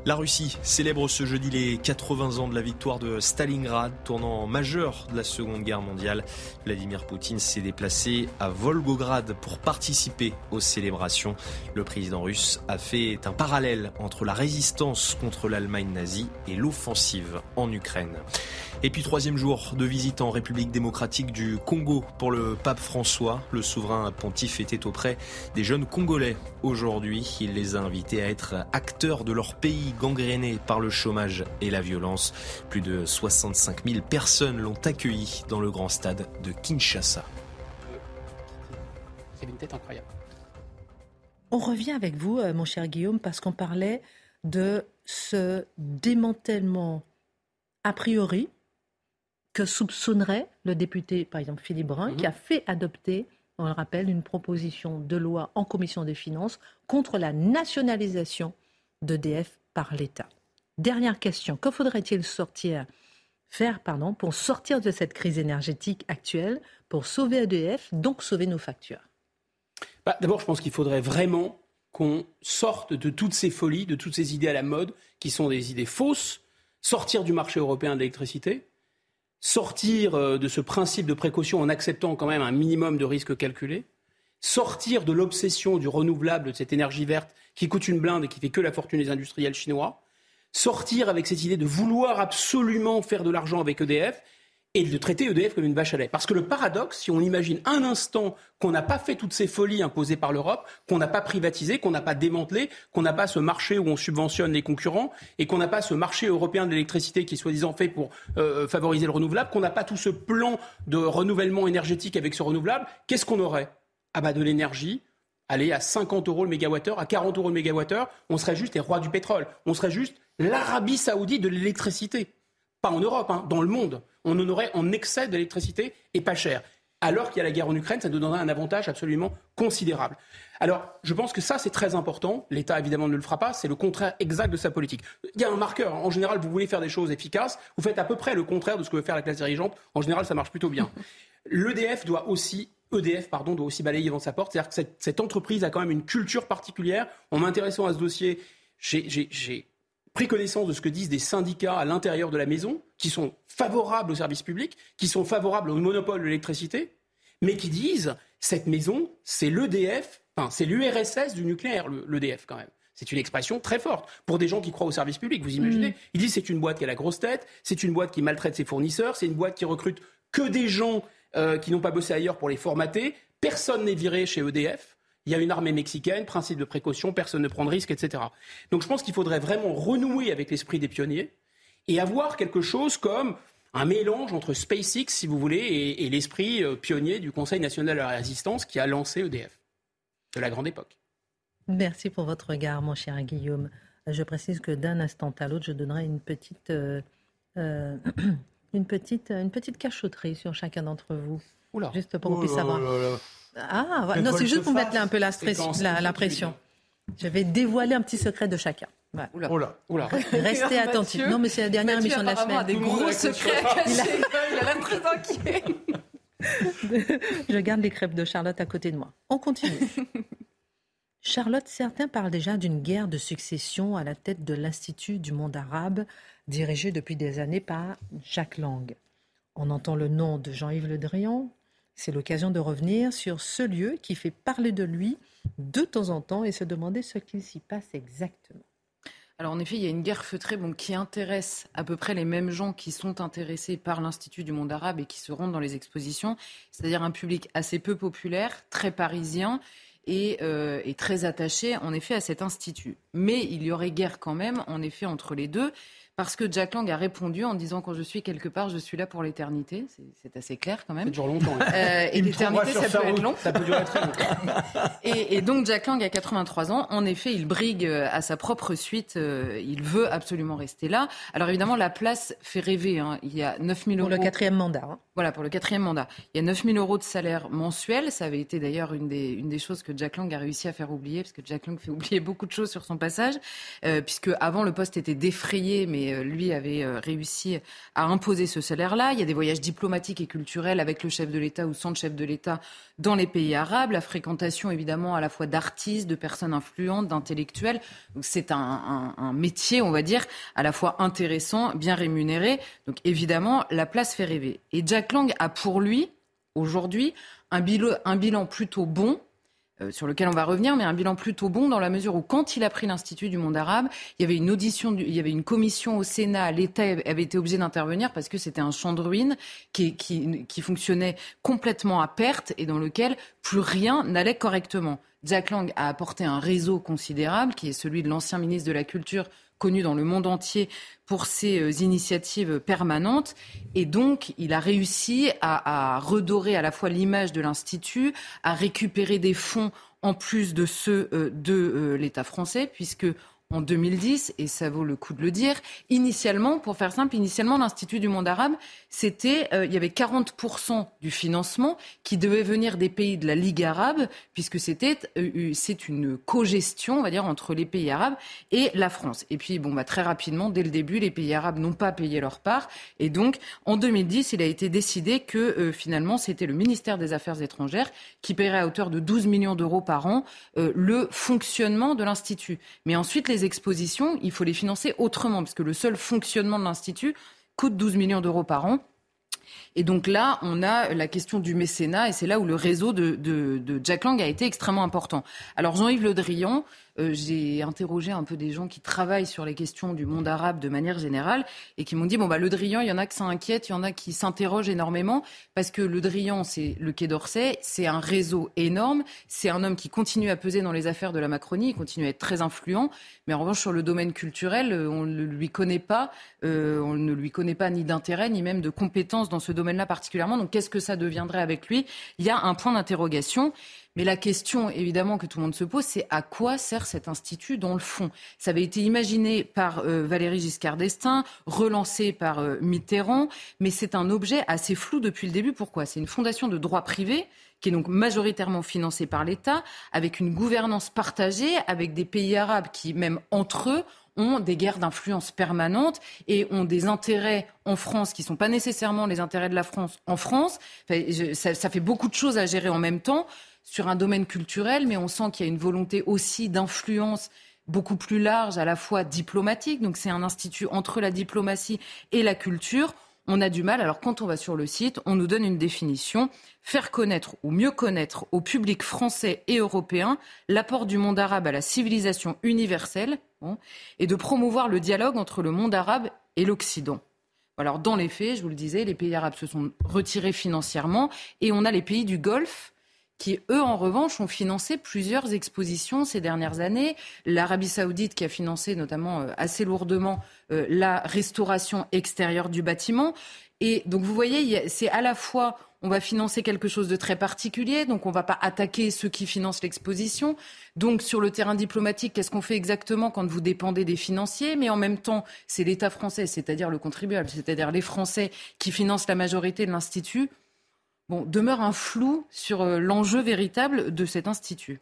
La Russie célèbre ce jeudi les 80 ans de la victoire de Stalingrad, tournant majeur de la Seconde Guerre mondiale. Vladimir Poutine s'est déplacé à Volgograd pour participer aux célébrations. Le président russe a fait un parallèle entre la résistance contre l'Allemagne nazie et l'offensive en Ukraine. Et puis troisième jour de visite en République démocratique du Congo pour le pape François. Le souverain pontife était auprès des jeunes Congolais aujourd'hui. Il les a invités à être acteurs de leur pays gangréné par le chômage et la violence. Plus de 65 000 personnes l'ont accueilli dans le grand stade de Kinshasa. C'est une tête incroyable. On revient avec vous, euh, mon cher Guillaume, parce qu'on parlait de ce démantèlement a priori que soupçonnerait le député, par exemple Philippe Brun, qui mhm. a fait adopter, on le rappelle, une proposition de loi en commission des finances contre la nationalisation d'EDF par l'État. Dernière question, que faudrait-il sortir, faire pardon, pour sortir de cette crise énergétique actuelle, pour sauver EDF, donc sauver nos factures? Bah, D'abord, je pense qu'il faudrait vraiment qu'on sorte de toutes ces folies, de toutes ces idées à la mode, qui sont des idées fausses, sortir du marché européen de l'électricité, sortir euh, de ce principe de précaution en acceptant quand même un minimum de risques calculés, sortir de l'obsession du renouvelable, de cette énergie verte qui coûte une blinde et qui fait que la fortune des industriels chinois, sortir avec cette idée de vouloir absolument faire de l'argent avec EDF et de traiter EDF comme une vache à lait. Parce que le paradoxe, si on imagine un instant qu'on n'a pas fait toutes ces folies imposées par l'Europe, qu'on n'a pas privatisé, qu'on n'a pas démantelé, qu'on n'a pas ce marché où on subventionne les concurrents et qu'on n'a pas ce marché européen de l'électricité qui est soi-disant fait pour euh, favoriser le renouvelable, qu'on n'a pas tout ce plan de renouvellement énergétique avec ce renouvelable, qu'est-ce qu'on aurait? Ah bah de l'énergie, aller à 50 euros le mégawattheure, à 40 euros le mégawattheure, on serait juste les rois du pétrole. On serait juste l'Arabie saoudite de l'électricité. Pas en Europe, hein, dans le monde on en aurait en excès d'électricité et pas cher. Alors qu'il y a la guerre en Ukraine, ça nous donnerait un avantage absolument considérable. Alors, je pense que ça, c'est très important. L'État, évidemment, ne le fera pas. C'est le contraire exact de sa politique. Il y a un marqueur. En général, vous voulez faire des choses efficaces. Vous faites à peu près le contraire de ce que veut faire la classe dirigeante. En général, ça marche plutôt bien. L'EDF doit aussi EDF pardon, doit aussi balayer devant sa porte. C'est-à-dire que cette, cette, entreprise a quand même une culture particulière. En m'intéressant à ce dossier, j'ai pris connaissance de ce que disent des syndicats à l'intérieur de la maison, qui sont favorables au service public, qui sont favorables au monopole de l'électricité, mais qui disent cette maison, c'est l'EDF, enfin, c'est l'URSS du nucléaire, l'EDF quand même. C'est une expression très forte pour des gens qui croient au service public. Vous imaginez mmh. Ils disent c'est une boîte qui a la grosse tête, c'est une boîte qui maltraite ses fournisseurs, c'est une boîte qui recrute que des gens euh, qui n'ont pas bossé ailleurs pour les formater. Personne n'est viré chez EDF. Il y a une armée mexicaine, principe de précaution, personne ne prend de risque, etc. Donc je pense qu'il faudrait vraiment renouer avec l'esprit des pionniers et avoir quelque chose comme un mélange entre SpaceX, si vous voulez, et, et l'esprit euh, pionnier du Conseil national de la résistance qui a lancé EDF de la grande époque. Merci pour votre regard, mon cher Guillaume. Je précise que d'un instant à l'autre, je donnerai une petite, euh, euh, [CLEARS THROAT] une petite, une petite cachotterie sur chacun d'entre vous. Oula. Juste pour qu'on Oh puisse là savoir. là là. Ah, non, c'est juste pour mettre là un peu la, stress- la, la pression. Je vais dévoiler un petit secret de chacun. Voilà. Oh là. Oula. [LAUGHS] Restez Mathieu- attentifs. Non, mais c'est la dernière Mathieu, émission de la apparemment, a semaine. des gros secrets à cacher. Il a l'air très inquiet. Je garde les crêpes de Charlotte à côté de moi. On continue. [LAUGHS] Charlotte, certains parlent déjà d'une guerre de succession à la tête de l'Institut du monde arabe, dirigé depuis des années par Jacques Lang. On entend le nom de Jean-Yves Le Drian. C'est l'occasion de revenir sur ce lieu qui fait parler de lui de temps en temps et se demander ce qu'il s'y passe exactement. Alors en effet, il y a une guerre feutrée bon, qui intéresse à peu près les mêmes gens qui sont intéressés par l'Institut du monde arabe et qui se rendent dans les expositions, c'est-à-dire un public assez peu populaire, très parisien et, euh, et très attaché en effet à cet institut. Mais il y aurait guerre quand même en effet entre les deux. Parce que Jack Lang a répondu en disant quand je suis quelque part, je suis là pour l'éternité. C'est- assez clair quand Ça même. dure longtemps. hein. Euh, et l'éternité, ça peut être long. Ça peut durer très longtemps. [LAUGHS] Et, et donc Jack Lang a 83 ans. En effet, il brigue euh, à sa propre suite. euh, il veut absolument rester là. Alors évidemment, la place fait rêver. hein. Il y a 9000 Pour euros. le quatrième mandat. hein. Voilà, pour le quatrième mandat. Il y a 9000 euros de salaire mensuel. Ça avait été d'ailleurs une des, choses que Jack Lang a réussi à faire oublier, parce que Jack Lang fait oublier [LAUGHS] beaucoup de choses sur son passage, euh, puisque avant le poste était défrayé, mais euh, lui avait euh, réussi à imposer ce salaire-là. Il y a des voyages diplomatiques et culturels avec le chef de l'État ou sans le chef de l'État dans les pays arabes, la fréquentation évidemment à la fois d'artistes, de personnes influentes, d'intellectuels. C'est un, un- un métier, on va dire, à la fois intéressant, bien rémunéré. Donc évidemment, la place fait rêver. Et Jack Lang a pour lui, aujourd'hui, un bilan, plutôt bon. euh, sur lequel on va revenir, mais un bilan plutôt bon dans la mesure où quand il a pris l'Institut du monde arabe, il y avait une audition, il y avait une commission au Sénat, l'État avait été obligé d'intervenir parce que c'était un champ de ruines qui, qui fonctionnait complètement à perte et dans lequel plus rien n'allait correctement. Jack Lang a apporté un réseau considérable qui est celui de l'ancien ministre de la Culture connu dans le monde entier pour ses euh, initiatives permanentes. Et donc, il a réussi à, redorer à la fois l'image de l'Institut, à récupérer des fonds en plus de ceux euh, de euh, l'État français, puisque en 2010, et ça vaut le coup de le dire, initialement, pour faire simple, initialement, l'Institut du monde arabe, c'était, euh, il y avait 40% du financement qui devait venir des pays de la Ligue arabe, puisque c'était, euh, euh, c'est une co-gestion, on va dire, entre les pays arabes et la France. Et puis, bon, bah, très rapidement, dès le début, les pays arabes n'ont pas payé leur part. Et donc, en 2010, il a été décidé que, euh, finalement, c'était le ministère des Affaires étrangères qui paierait à hauteur de 12 millions d'euros par an euh, le fonctionnement de l'Institut. Mais ensuite, les expositions, il faut les financer autrement, parce que le seul fonctionnement de l'Institut coûte 12 millions d'euros par an. Et donc là, on a la question du mécénat, et c'est là où le réseau de, Jack Lang a été extrêmement important. Alors Jean-Yves Le Drian, j'ai interrogé un peu des gens qui travaillent sur les questions du monde arabe de manière générale, et qui m'ont dit, bon, bah, Le Drian, il y en a qui s'inquiètent, il y en a qui s'interrogent énormément, parce que Le Drian, c'est le Quai d'Orsay, c'est un réseau énorme, c'est un homme qui continue à peser dans les affaires de la Macronie, il continue à être très influent, mais en revanche, sur le domaine culturel, euh, on ne lui connaît pas, euh, on ne lui connaît pas ni d'intérêt, ni même de compétences dans ce domaine-là particulièrement. Donc, qu'est-ce que ça deviendrait avec lui? Il y a un point d'interrogation. Mais la question, évidemment, que tout le monde se pose, c'est à quoi sert cet institut dans le fond? Ça avait été imaginé par euh, Valéry Giscard d'Estaing, relancé par euh, Mitterrand, mais c'est un objet assez flou depuis le début. Pourquoi? C'est une fondation de droit privé qui est donc majoritairement financée par l'État, avec une gouvernance partagée, avec des pays arabes qui, même entre eux, ont des guerres d'influence permanentes et ont des intérêts en France qui ne sont pas nécessairement les intérêts de la France en France. Ça fait beaucoup de choses à gérer en même temps sur un domaine culturel, mais on sent qu'il y a une volonté aussi d'influence beaucoup plus large, à la fois diplomatique. Donc c'est un institut entre la diplomatie et la culture. On a du mal. Alors quand on va sur le site, on nous donne une définition faire connaître ou mieux connaître au public français et européen l'apport du monde arabe à la civilisation universelle bon, et de promouvoir le dialogue entre le monde arabe et l'Occident. Alors dans les faits, je vous le disais, les pays arabes se sont retirés financièrement et on a les pays du Golfe qui, eux, en revanche, ont financé plusieurs expositions ces dernières années. L'Arabie saoudite qui a financé notamment euh, assez lourdement euh, la restauration extérieure du bâtiment. Et donc, vous voyez, c'est à la fois on va financer quelque chose de très particulier, donc on ne va pas attaquer ceux qui financent l'exposition. Donc sur le terrain diplomatique, qu'est-ce qu'on fait exactement quand vous dépendez des financiers? Mais en même temps, c'est l'État français, c'est-à-dire le contribuable, c'est-à-dire les Français qui financent la majorité de l'Institut. Bon, demeure un flou sur euh, l'enjeu véritable de cet institut.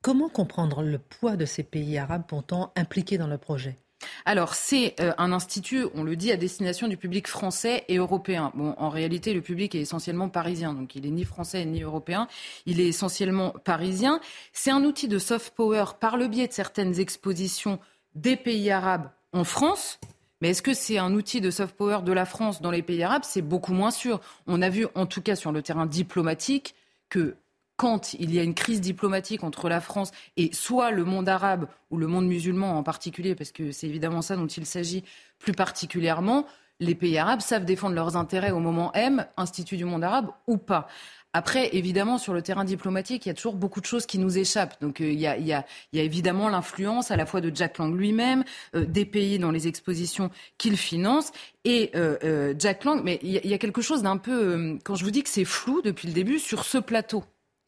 Comment comprendre le poids de ces pays arabes pourtant impliqués dans le projet? Alors, c'est euh, un institut, on le dit, à destination du public français et européen. Bon, en réalité, le public est essentiellement parisien, donc il n'est ni français ni européen, il est essentiellement parisien. C'est un outil de soft power par le biais de certaines expositions des pays arabes en France. Mais est-ce que c'est un outil de soft power de la France dans les pays arabes? C'est beaucoup moins sûr. On a vu, en tout cas sur le terrain diplomatique, que quand il y a une crise diplomatique entre la France et soit le monde arabe ou le monde musulman en particulier, parce que c'est évidemment ça dont il s'agit plus particulièrement, les pays arabes savent défendre leurs intérêts au moment M, Institut du monde arabe ou pas. Après, évidemment, sur le terrain diplomatique, il y a toujours beaucoup de choses qui nous échappent. Donc, euh, il, y a, évidemment l'influence à la fois de Jack Lang lui-même, euh, des pays dans les expositions qu'il finance, et euh, Jack Lang. Mais il y, a quelque chose d'un peu, quand je vous dis que c'est flou depuis le début, sur ce plateau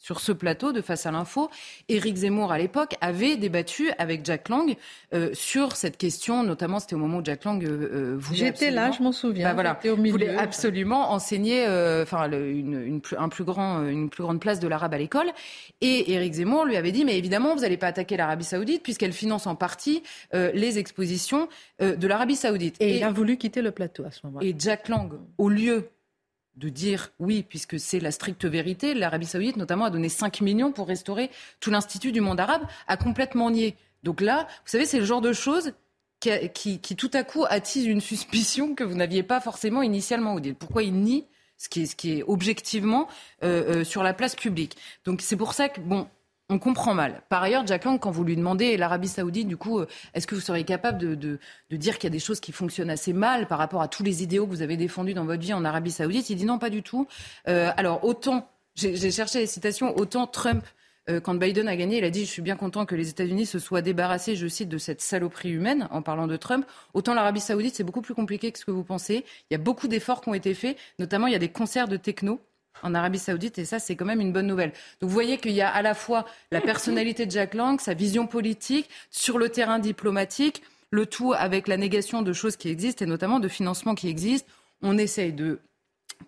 sur ce plateau de Face à l'info. Éric Zemmour, à l'époque, avait débattu avec Jack Lang euh, sur cette question, notamment c'était au moment où Jack Lang euh, euh voulait. J'étais là, je m'en souviens. Bah, voilà, au milieu. voulait absolument enseigner, euh, enfin, une, une, un plus grand, une plus grande place de l'arabe à l'école. Et Éric Zemmour lui avait dit, mais évidemment, vous n'allez pas attaquer l'Arabie Saoudite puisqu'elle finance en partie les expositions de l'Arabie Saoudite. Et, et il a voulu quitter le plateau à ce moment-là. Et Jack Lang, au lieu de dire oui, puisque c'est la stricte vérité. L'Arabie saoudite, notamment, a donné 5 millions pour restaurer tout l'Institut du monde arabe, a complètement nié. Donc là, vous savez, c'est le genre de choses qui, tout à coup attise une suspicion que vous n'aviez pas forcément initialement. Pourquoi il nie ce qui est, objectivement euh, euh, sur la place publique? Donc c'est pour ça que, bon, on comprend mal. Par ailleurs, Jack Lang, quand vous lui demandez l'Arabie Saoudite, du coup, euh, est-ce que vous seriez capable de, dire qu'il y a des choses qui fonctionnent assez mal par rapport à tous les idéaux que vous avez défendus dans votre vie en Arabie Saoudite? Il dit non, pas du tout. Euh, alors, autant, j'ai cherché les citations, autant Trump, euh, quand Biden a gagné, il a dit Je suis bien content que les États-Unis se soient débarrassés, je cite, de cette saloperie humaine, en parlant de Trump. Autant l'Arabie Saoudite, c'est beaucoup plus compliqué que ce que vous pensez. Il y a beaucoup d'efforts qui ont été faits, notamment il y a des concerts de techno en Arabie Saoudite, et ça, c'est quand même une bonne nouvelle. Donc, vous voyez qu'il y a à la fois la personnalité de Jack Lang, sa vision politique, sur le terrain diplomatique, le tout avec la négation de choses qui existent, et notamment de financements qui existent. On essaye de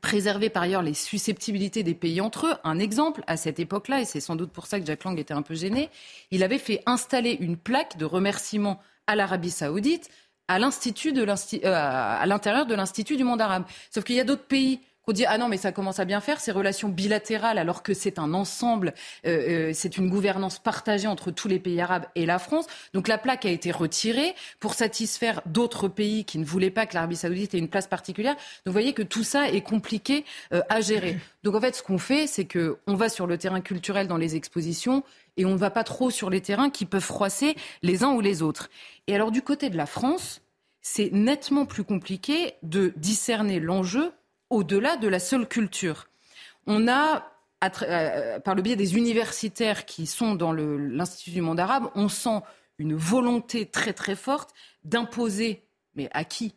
préserver par ailleurs les susceptibilités des pays entre eux. Un exemple, à cette époque-là, et c'est sans doute pour ça que Jack Lang était un peu gêné, il avait fait installer une plaque de remerciement à l'Arabie saoudite à euh, l'intérieur de l'Institut du monde arabe. Sauf qu'il y a d'autres pays on dit ah non mais ça commence à bien faire ces relations bilatérales alors que c'est un ensemble, euh, euh, c'est une gouvernance partagée entre tous les pays arabes et la France. Donc la plaque a été retirée pour satisfaire d'autres pays qui ne voulaient pas que l'Arabie Saoudite ait une place particulière. Donc vous voyez que tout ça est compliqué euh, à gérer. Donc en fait ce qu'on fait c'est que on va sur le terrain culturel dans les expositions et on ne va pas trop sur les terrains qui peuvent froisser les uns ou les autres. Et alors du côté de la France, c'est nettement plus compliqué de discerner l'enjeu au-delà de la seule culture. On a, euh, par le biais des universitaires qui sont dans l'Institut du monde arabe, on sent une volonté très très forte d'imposer, mais à qui?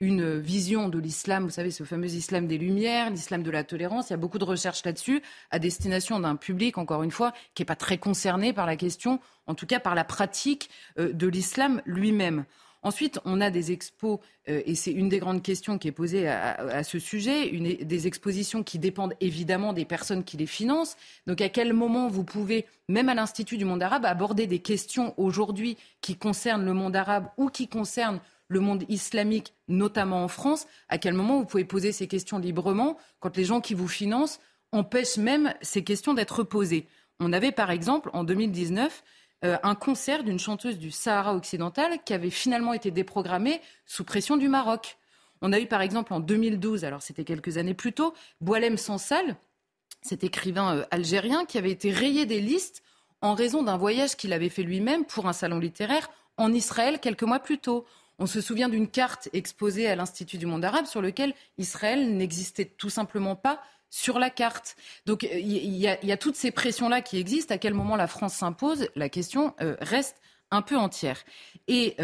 Une vision de l'islam, vous savez, ce fameux islam des Lumières, l'islam de la tolérance. Il y a beaucoup de recherches là-dessus, à destination d'un public, encore une fois, qui n'est pas très concerné par la question, en tout cas par la pratique euh, de l'islam lui-même. Ensuite, on a des expos, euh, et c'est une des grandes questions qui est posée à, ce sujet, des expositions qui dépendent évidemment des personnes qui les financent. Donc à quel moment vous pouvez, même à l'Institut du monde arabe, aborder des questions aujourd'hui qui concernent le monde arabe ou qui concernent le monde islamique, notamment en France, à quel moment vous pouvez poser ces questions librement quand les gens qui vous financent empêchent même ces questions d'être posées? On avait par exemple en 2019 euh, un concert d'une chanteuse du Sahara occidental qui avait finalement été déprogrammé sous pression du Maroc. On a eu par exemple en 2012, alors c'était quelques années plus tôt, Boalem Sansal, cet écrivain euh, algérien qui avait été rayé des listes en raison d'un voyage qu'il avait fait lui-même pour un salon littéraire en Israël quelques mois plus tôt. On se souvient d'une carte exposée à l'Institut du monde arabe sur laquelle Israël n'existait tout simplement pas sur la carte. Donc il y, a toutes ces pressions-là qui existent. À quel moment la France s'impose? La question reste un peu entière. Et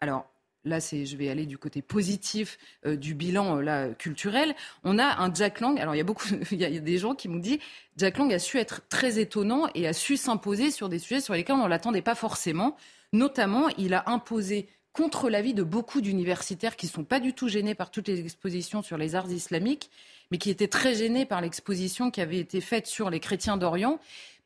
alors, là, c'est, je vais aller du côté positif euh, du bilan euh, culturel. On a un Jack Lang. Alors, il y a beaucoup, [LAUGHS] il y a des gens qui m'ont dit, Jack Lang a su être très étonnant et a su s'imposer sur des sujets sur lesquels on ne l'attendait pas forcément. Notamment, il a imposé contre l'avis de beaucoup d'universitaires qui ne sont pas du tout gênés par toutes les expositions sur les arts islamiques, mais qui étaient très gênés par l'exposition qui avait été faite sur les chrétiens d'Orient.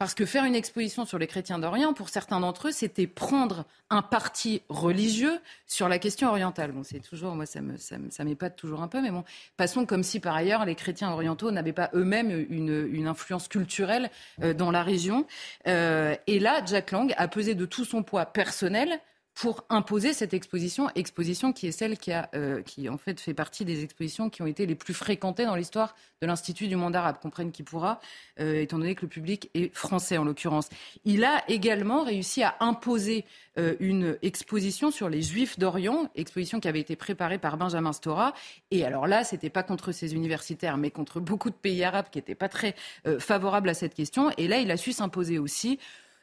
Parce que faire une exposition sur les chrétiens d'Orient, pour certains d'entre eux, c'était prendre un parti religieux sur la question orientale. Bon, c'est toujours, moi, ça me, ça, m'épate toujours un peu, mais bon, passons comme si par ailleurs les chrétiens orientaux n'avaient pas eux-mêmes une, influence culturelle euh, dans la région. Euh, et là, Jack Lang a pesé de tout son poids personnel pour imposer cette exposition, exposition qui est celle qui, a, euh, qui en fait fait partie des expositions qui ont été les plus fréquentées dans l'histoire de l'Institut du monde arabe, comprenne qui pourra, euh, étant donné que le public est français en l'occurrence. Il a également réussi à imposer euh, une exposition sur les Juifs d'Orient, exposition qui avait été préparée par Benjamin Stora. Et alors là, c'était pas contre ces universitaires, mais contre beaucoup de pays arabes qui n'étaient pas très favorables à cette question. Et là, il a su s'imposer aussi.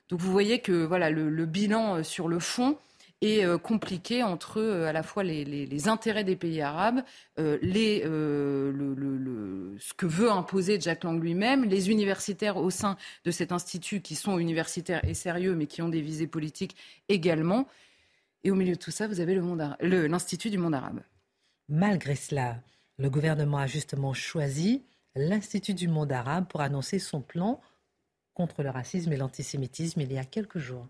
Donc vous voyez que voilà le bilan sur le fond et euh, compliqué entre euh, à la fois les, intérêts des pays arabes, euh, les, le, ce que veut imposer Jack Lang lui-même, les universitaires au sein de cet institut qui sont universitaires et sérieux mais qui ont des visées politiques également. Et au milieu de tout ça, vous avez l'Institut du monde arabe. Malgré cela, le gouvernement a justement choisi l'Institut du monde arabe pour annoncer son plan contre le racisme et l'antisémitisme il y a quelques jours.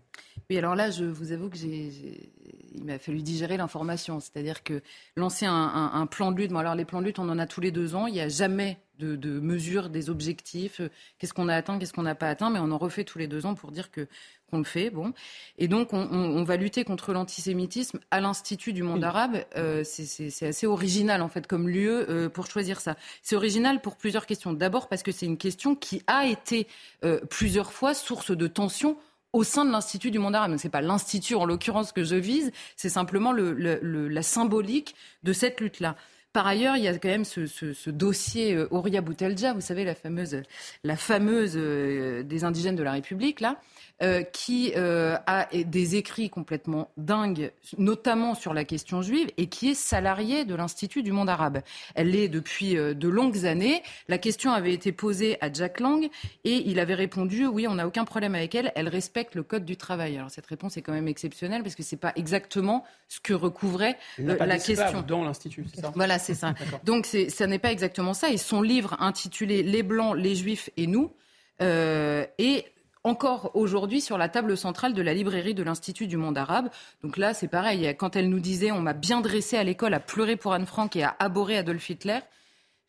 Oui, alors là, je vous avoue que j'ai, il m'a fallu digérer l'information. C'est-à-dire que lancer un, plan de lutte, bon, alors les plans de lutte, on en a tous les deux ans. Il n'y a jamais de, de mesure des objectifs. Qu'est-ce qu'on a atteint, qu'est-ce qu'on n'a pas atteint, mais on en refait tous les deux ans pour dire que qu'on le fait. Bon, et donc on, va lutter contre l'antisémitisme à l'Institut du monde arabe. Euh, c'est assez original en fait comme lieu euh, pour choisir ça. C'est original pour plusieurs questions. D'abord parce que c'est une question qui a été euh, plusieurs fois source de tension au sein de l'Institut du monde arabe. Ce n'est pas l'Institut en l'occurrence que je vise, c'est simplement le, la symbolique de cette lutte-là. Par ailleurs, il y a quand même ce, ce, ce dossier Oria Boutelja, vous savez, la fameuse, la fameuse des indigènes de la République, là, euh, qui euh, a des écrits complètement dingues, notamment sur la question juive, et qui est salariée de l'Institut du monde arabe. Elle l'est depuis euh, de longues années. La question avait été posée à Jack Lang, et il avait répondu oui, on n'a aucun problème avec elle, elle respecte le code du travail. Alors cette réponse est quand même exceptionnelle, parce que c'est pas exactement ce que recouvrait la question. dans l'Institut, c'est ça? Voilà, c'est ça. [LAUGHS] Donc ça n'est pas exactement ça. Et son livre intitulé Les Blancs, les Juifs et nous, euh, et encore aujourd'hui sur la table centrale de la librairie de l'Institut du monde arabe. Donc là, c'est pareil. Quand elle nous disait on m'a bien dressé à l'école à pleurer pour Anne Frank et à abhorrer Adolf Hitler,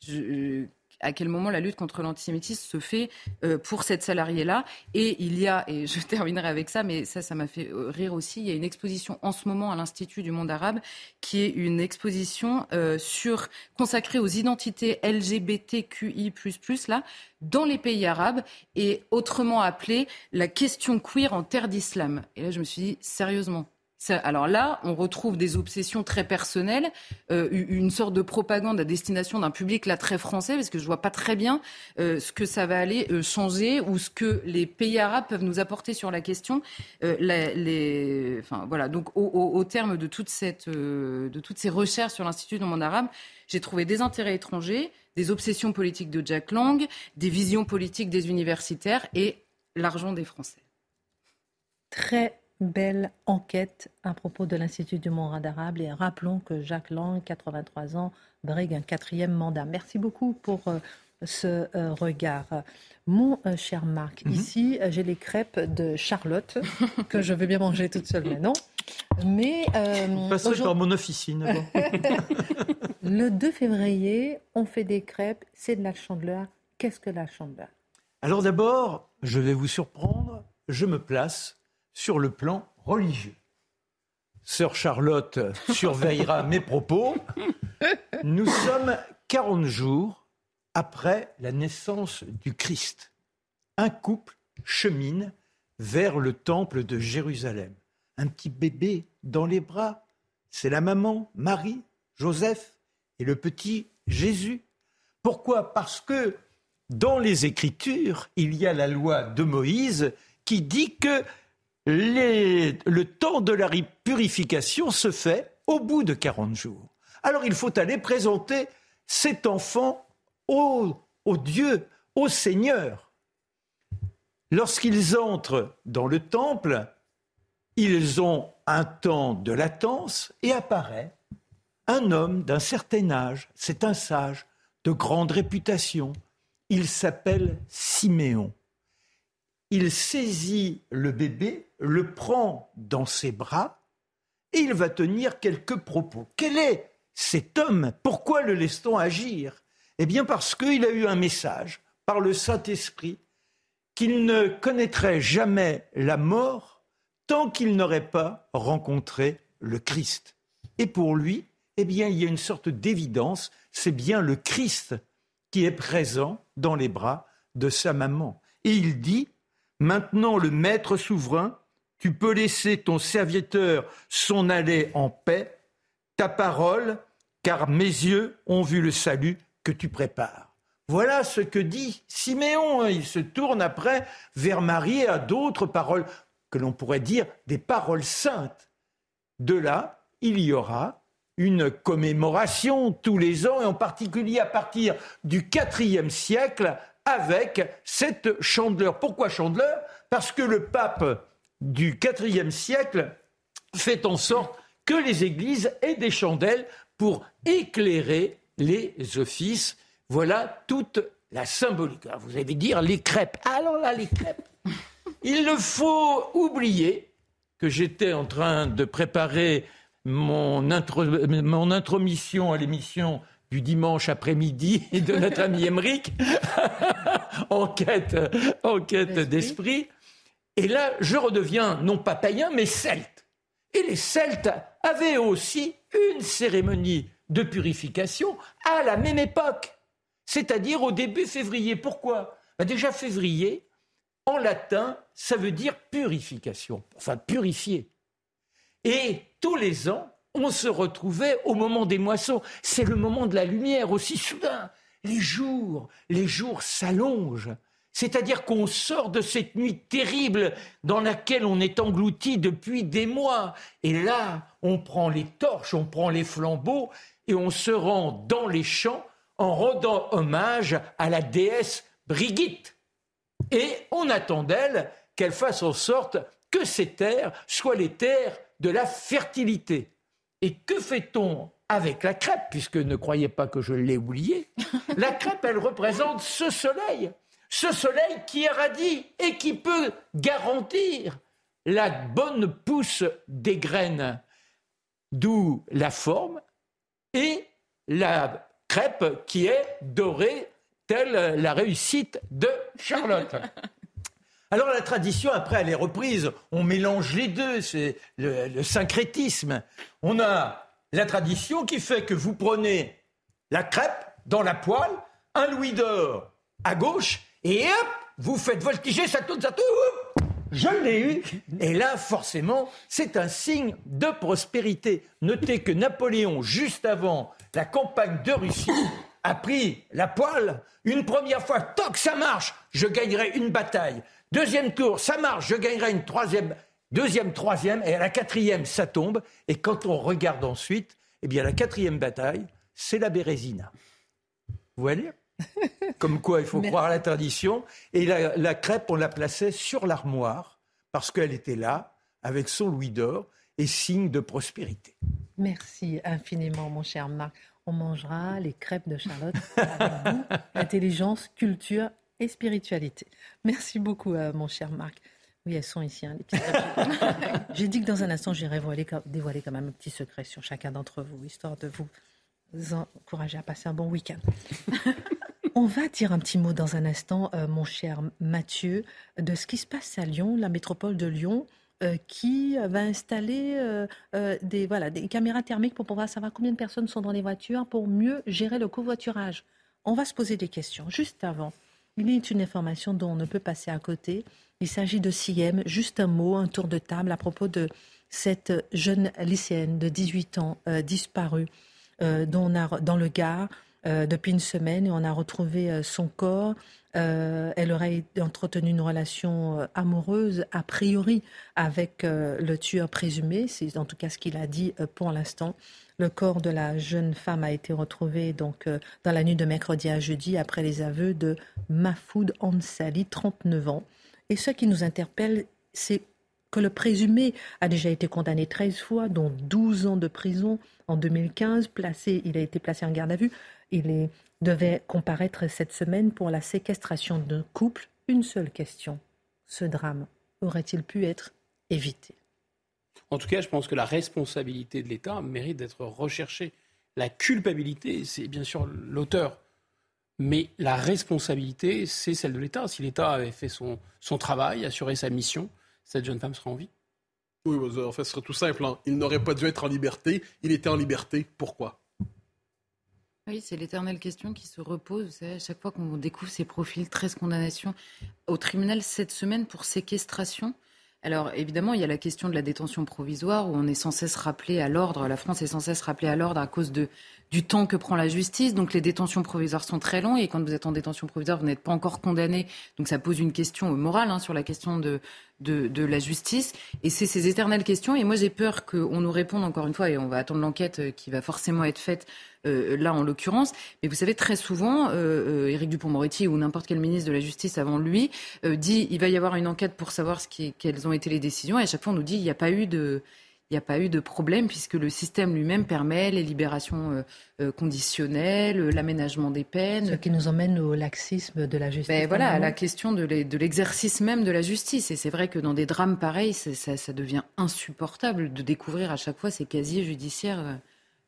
je, à quel moment la lutte contre l'antisémitisme se fait euh, pour cette salariée-là. Et il y a, et je [LAUGHS] terminerai avec ça, mais ça, ça m'a fait euh, rire aussi, il y a une exposition en ce moment à l'Institut du monde arabe qui est une exposition euh, sur, consacrée aux identités LGBTQI+, là, dans les pays arabes et autrement appelée la question queer en terre d'islam. Et là, je me suis dit, sérieusement, alors là, on retrouve des obsessions très personnelles, euh, une sorte de propagande à destination d'un public là très français, parce que je vois pas très bien euh, ce que ça va aller euh, changer ou ce que les pays arabes peuvent nous apporter sur la question. enfin voilà. Donc au, terme de toute cette, de toutes ces recherches sur l'Institut du monde arabe, j'ai trouvé des intérêts étrangers, des obsessions politiques de Jack Lang, des visions politiques des universitaires et l'argent des Français. Très belle enquête à propos de l'Institut du monde arabe. Et rappelons que Jacques Lang, 83 ans, brigue un quatrième mandat. Merci beaucoup pour euh, ce euh, regard. Mon euh, cher Marc, mhm. ici, j'ai les crêpes de Charlotte, [LAUGHS] que je vais bien manger toute seule maintenant. Mais. Passez par mon officine. [LAUGHS] le 2 février, on fait des crêpes, c'est de la chandeleur. Qu'est-ce que la chandeleur? Alors d'abord, je vais vous surprendre, je me place sur le plan religieux. Sœur Charlotte surveillera [LAUGHS] mes propos. Nous sommes 40 jours après la naissance du Christ. Un couple chemine vers le temple de Jérusalem. Un petit bébé dans les bras. C'est la maman, Marie, Joseph et le petit Jésus. Pourquoi? Parce que dans les Écritures, il y a la loi de Moïse qui dit que le temps de la purification se fait au bout de 40 jours. Alors il faut aller présenter cet enfant au, au Dieu, au Seigneur. Lorsqu'ils entrent dans le temple, ils ont un temps de latence et apparaît un homme d'un certain âge, c'est un sage, de grande réputation. Il s'appelle Siméon. Il saisit le bébé, le prend dans ses bras et il va tenir quelques propos. Quel est cet homme? Pourquoi le laisse-t-on agir? Eh bien parce qu'il a eu un message par le Saint-Esprit qu'il ne connaîtrait jamais la mort tant qu'il n'aurait pas rencontré le Christ. Et pour lui, eh bien, il y a une sorte d'évidence, c'est bien le Christ qui est présent dans les bras de sa maman. Et il dit, maintenant le Maître souverain, tu peux laisser ton serviteur s'en aller en paix, ta parole, car mes yeux ont vu le salut que tu prépares. Voilà ce que dit Siméon. Il se tourne après vers Marie et à d'autres paroles que l'on pourrait dire des paroles saintes. De là, il y aura une commémoration tous les ans, et en particulier à partir du IVe siècle, avec cette chandeleur. Pourquoi chandeleur? Parce que le pape du IVe siècle fait en sorte que les églises aient des chandelles pour éclairer les offices. Voilà toute la symbolique. vous allez dire les crêpes. Alors là, les crêpes. Il ne faut oublier que j'étais en train de préparer mon, intromission à l'émission du dimanche après-midi de notre ami Emmerich, [LAUGHS] enquête, enquête d'esprit. Et là, je redeviens non pas païen, mais celte. Et les Celtes avaient aussi une cérémonie de purification à la même époque, c'est-à-dire au début février. Pourquoi? Ben Déjà février, en latin, ça veut dire purification, enfin purifier. Et tous les ans, on se retrouvait au moment des moissons. C'est le moment de la lumière aussi soudain. Les jours, les jours s'allongent. C'est-à-dire qu'on sort de cette nuit terrible dans laquelle on est englouti depuis des mois. Et là, on prend les torches, on prend les flambeaux et on se rend dans les champs en rendant hommage à la déesse Brigitte. Et on attend d'elle qu'elle fasse en sorte que ces terres soient les terres de la fertilité. Et que fait-on avec la crêpe, puisque ne croyez pas que je l'ai oublié La crêpe, elle représente ce soleil, ce soleil qui irradie et qui peut garantir la bonne pousse des graines, d'où la forme, et la crêpe qui est dorée, telle la réussite de Charlotte. [LAUGHS] Alors la tradition, après, elle est reprise. On mélange les deux, c'est le, syncrétisme. On a la tradition qui fait que vous prenez la crêpe dans la poêle, un louis d'or à gauche, et hop, vous faites voltiger, ça tourne, ça tourne. Je l'ai eu. Et là, forcément, c'est un signe de prospérité. Notez que Napoléon, juste avant la campagne de Russie, a pris la poêle. Une première fois, toc, ça marche, je gagnerai une bataille. Deuxième tour, ça marche, je gagnerai une troisième, deuxième, troisième, et à la quatrième, ça tombe. Et quand on regarde ensuite, eh bien, la quatrième bataille, c'est la Bérésina. Vous voyez? Comme quoi, il faut croire à la tradition. Et la, la crêpe, on la plaçait sur l'armoire, parce qu'elle était là, avec son louis d'or, et signe de prospérité. Merci infiniment, mon cher Marc. On mangera les crêpes de Charlotte avec vous. [LAUGHS] Intelligence, culture et spiritualité. Merci beaucoup, euh, mon cher Marc. Oui, elles sont ici, hein, les petites [LAUGHS] J'ai dit que dans un instant, j'irai dévoiler quand même un petit secret sur chacun d'entre vous, histoire de vous encourager à passer un bon week-end. [LAUGHS] On va dire un petit mot dans un instant, euh, mon cher Mathieu, de ce qui se passe à Lyon, la métropole de Lyon, euh, qui va installer des, voilà, des caméras thermiques pour pouvoir savoir combien de personnes sont dans les voitures pour mieux gérer le covoiturage. On va se poser des questions juste avant. Il y a une information dont on ne peut passer à côté. Il s'agit de Siem. Juste un mot, un tour de table à propos de cette jeune lycéenne de 18 ans euh, disparue euh, dans, dans, le Gard. Depuis une semaine et on a retrouvé son corps. elle aurait entretenu une relation amoureuse, a priori, avec le tueur présumé. C'est en tout cas ce qu'il a dit pour l'instant. Le corps de la jeune femme a été retrouvé donc dans la nuit de mercredi à jeudi après les aveux de Mahfoud Ansali, 39 ans. Et ce qui nous interpelle, c'est que le présumé a déjà été condamné 13 fois, dont 12 ans de prison en 2015. Placé, il a été placé en garde à vue. Il devait comparaître cette semaine pour la séquestration d'un couple. Une seule question. Ce drame aurait-il pu être évité? En tout cas, je pense que la responsabilité de l'État mérite d'être recherchée. La culpabilité, c'est bien sûr l'auteur. Mais la responsabilité, c'est celle de l'État. Si l'État avait fait son, son travail, assuré sa mission, cette jeune femme sera en vie Oui, en fait, ce serait tout simple. Hein. Il n'aurait pas dû être en liberté. Il était en liberté. Pourquoi? Oui, c'est l'éternelle question qui se repose. À chaque fois qu'on découvre ces profils, 13 condamnations au tribunal cette semaine pour séquestration. Alors évidemment, il y a la question de la détention provisoire où on est sans cesse rappelé à l'ordre, la France est sans cesse rappelée à l'ordre à cause du temps que prend la justice. Donc les détentions provisoires sont très longues et quand vous êtes en détention provisoire, vous n'êtes pas encore condamné. Donc ça pose une question morale hein, sur la question de, de, de la justice. Et c'est ces éternelles questions. Et moi j'ai peur qu'on nous réponde encore une fois, et on va attendre l'enquête euh, qui va forcément être faite euh, là en l'occurrence. Mais vous savez, très souvent, euh, euh Éric Dupont-Moretti ou n'importe quel ministre de la Justice avant lui dit il va y avoir une enquête pour savoir ce qui, quelles ont été les décisions. Et à chaque fois, on nous dit il n'y a pas eu de il n'y a pas eu de problème puisque le système lui-même permet les libérations euh, euh, conditionnelles, l'aménagement des peines. Ce qui nous emmène au laxisme de la justice. Ben voilà, à la question de l'exercice même de la justice. Et c'est vrai que dans des drames pareils, ça, ça, devient insupportable de découvrir à chaque fois ces casiers judiciaires euh,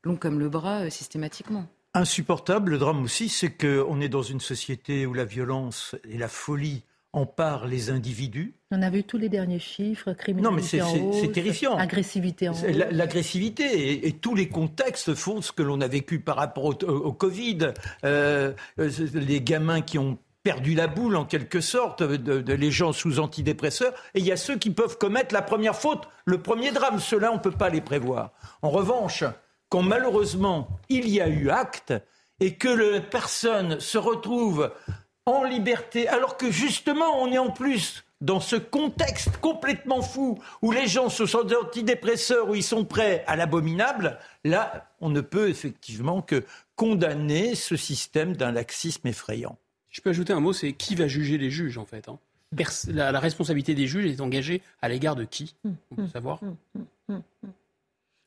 longs comme le bras systématiquement. Insupportable, le drame aussi, c'est qu'on est dans une société où la violence et la folie empare les individus. On a vu tous les derniers chiffres, criminalité non, mais c'est terrifiant. Agressivité en L'agressivité et, tous les contextes font ce que l'on a vécu par rapport au, Covid. Euh, euh, les gamins qui ont perdu la boule en quelque sorte, de, les gens sous antidépresseurs, et il y a ceux qui peuvent commettre la première faute, le premier drame. Ceux-là, on ne peut pas les prévoir. En revanche, quand malheureusement il y a eu acte et que la personne se retrouve en liberté, alors que justement on est en plus dans ce contexte complètement fou où les gens se sont des antidépresseurs, où ils sont prêts à l'abominable, là, on ne peut effectivement que condamner ce système d'un laxisme effrayant. Je peux ajouter un mot, c'est qui va juger les juges en fait. Hein? La, responsabilité des juges est engagée à l'égard de qui? Hum, On peut hum, savoir? Hum,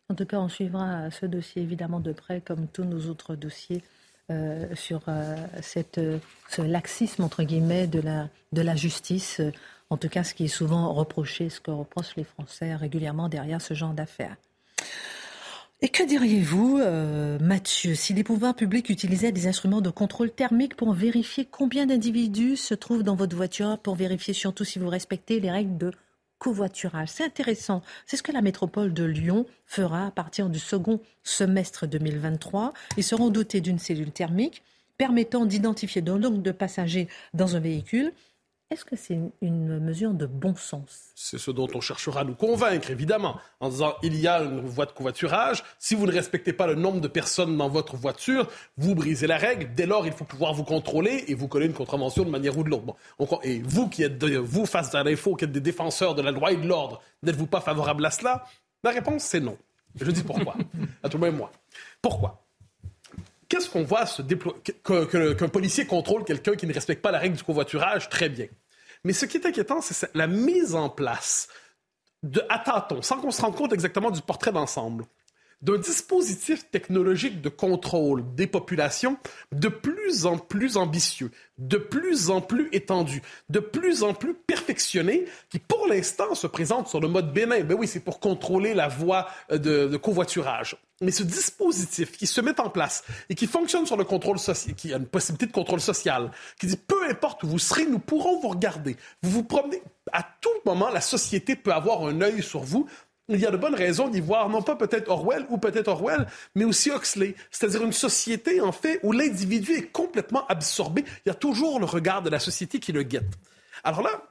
en tout cas, on suivra ce dossier évidemment de près, comme tous nos autres dossiers euh, sur euh, cette, ce laxisme, entre guillemets, de la, de la justice. En tout cas, ce qui est souvent reproché, ce que reprochent les Français régulièrement derrière ce genre d'affaires. Et que diriez-vous, euh, Mathieu, si les pouvoirs publics utilisaient des instruments de contrôle thermique pour vérifier combien d'individus se trouvent dans votre voiture, pour vérifier surtout si vous respectez les règles de covoiturage. C'est intéressant. C'est ce que la métropole de Lyon fera à partir du second semestre 2023. Ils seront dotés d'une cellule thermique permettant d'identifier le nombre de passagers dans un véhicule est-ce que c'est une mesure de bon sens? C'est ce dont on cherchera à nous convaincre, évidemment, en disant il y a une voie de covoiturage. Si vous ne respectez pas le nombre de personnes dans votre voiture, vous brisez la règle. Dès lors, il faut pouvoir vous contrôler et vous coller une contravention de manière ou de l'autre. et vous qui êtes, vous face à l'info, qui êtes des défenseurs de la loi et de l'ordre, n'êtes-vous pas favorable à cela? La réponse, c'est non. Je dis pourquoi. à tout le même moi. Pourquoi? Qu'est-ce qu'on voit se Qu'un policier contrôle quelqu'un qui ne respecte pas la règle du covoiturage, très bien. Mais ce qui est inquiétant, c'est la mise en place de, à tâtons, sans qu'on se rende compte exactement du portrait d'ensemble, d'un dispositif technologique de contrôle des populations de plus en plus ambitieux, de plus en plus étendu, de plus en plus perfectionné, qui pour l'instant se présente sur le mode bénin. Ben oui, c'est pour contrôler la voie euh, de, de, covoiturage. Mais ce dispositif qui se met en place et qui fonctionne sur le contrôle social, qui a une possibilité de contrôle social, qui dit peu importe où vous serez, nous pourrons vous regarder. Vous vous promenez, à tout moment, la société peut avoir un œil sur vous il y a de bonnes raisons d'y voir, non pas peut-être Orwell ou peut-être Orwell, mais aussi Huxley. C'est-à-dire une société, en fait, où l'individu est complètement absorbé. Il y a toujours le regard de la société qui le guette. Alors là,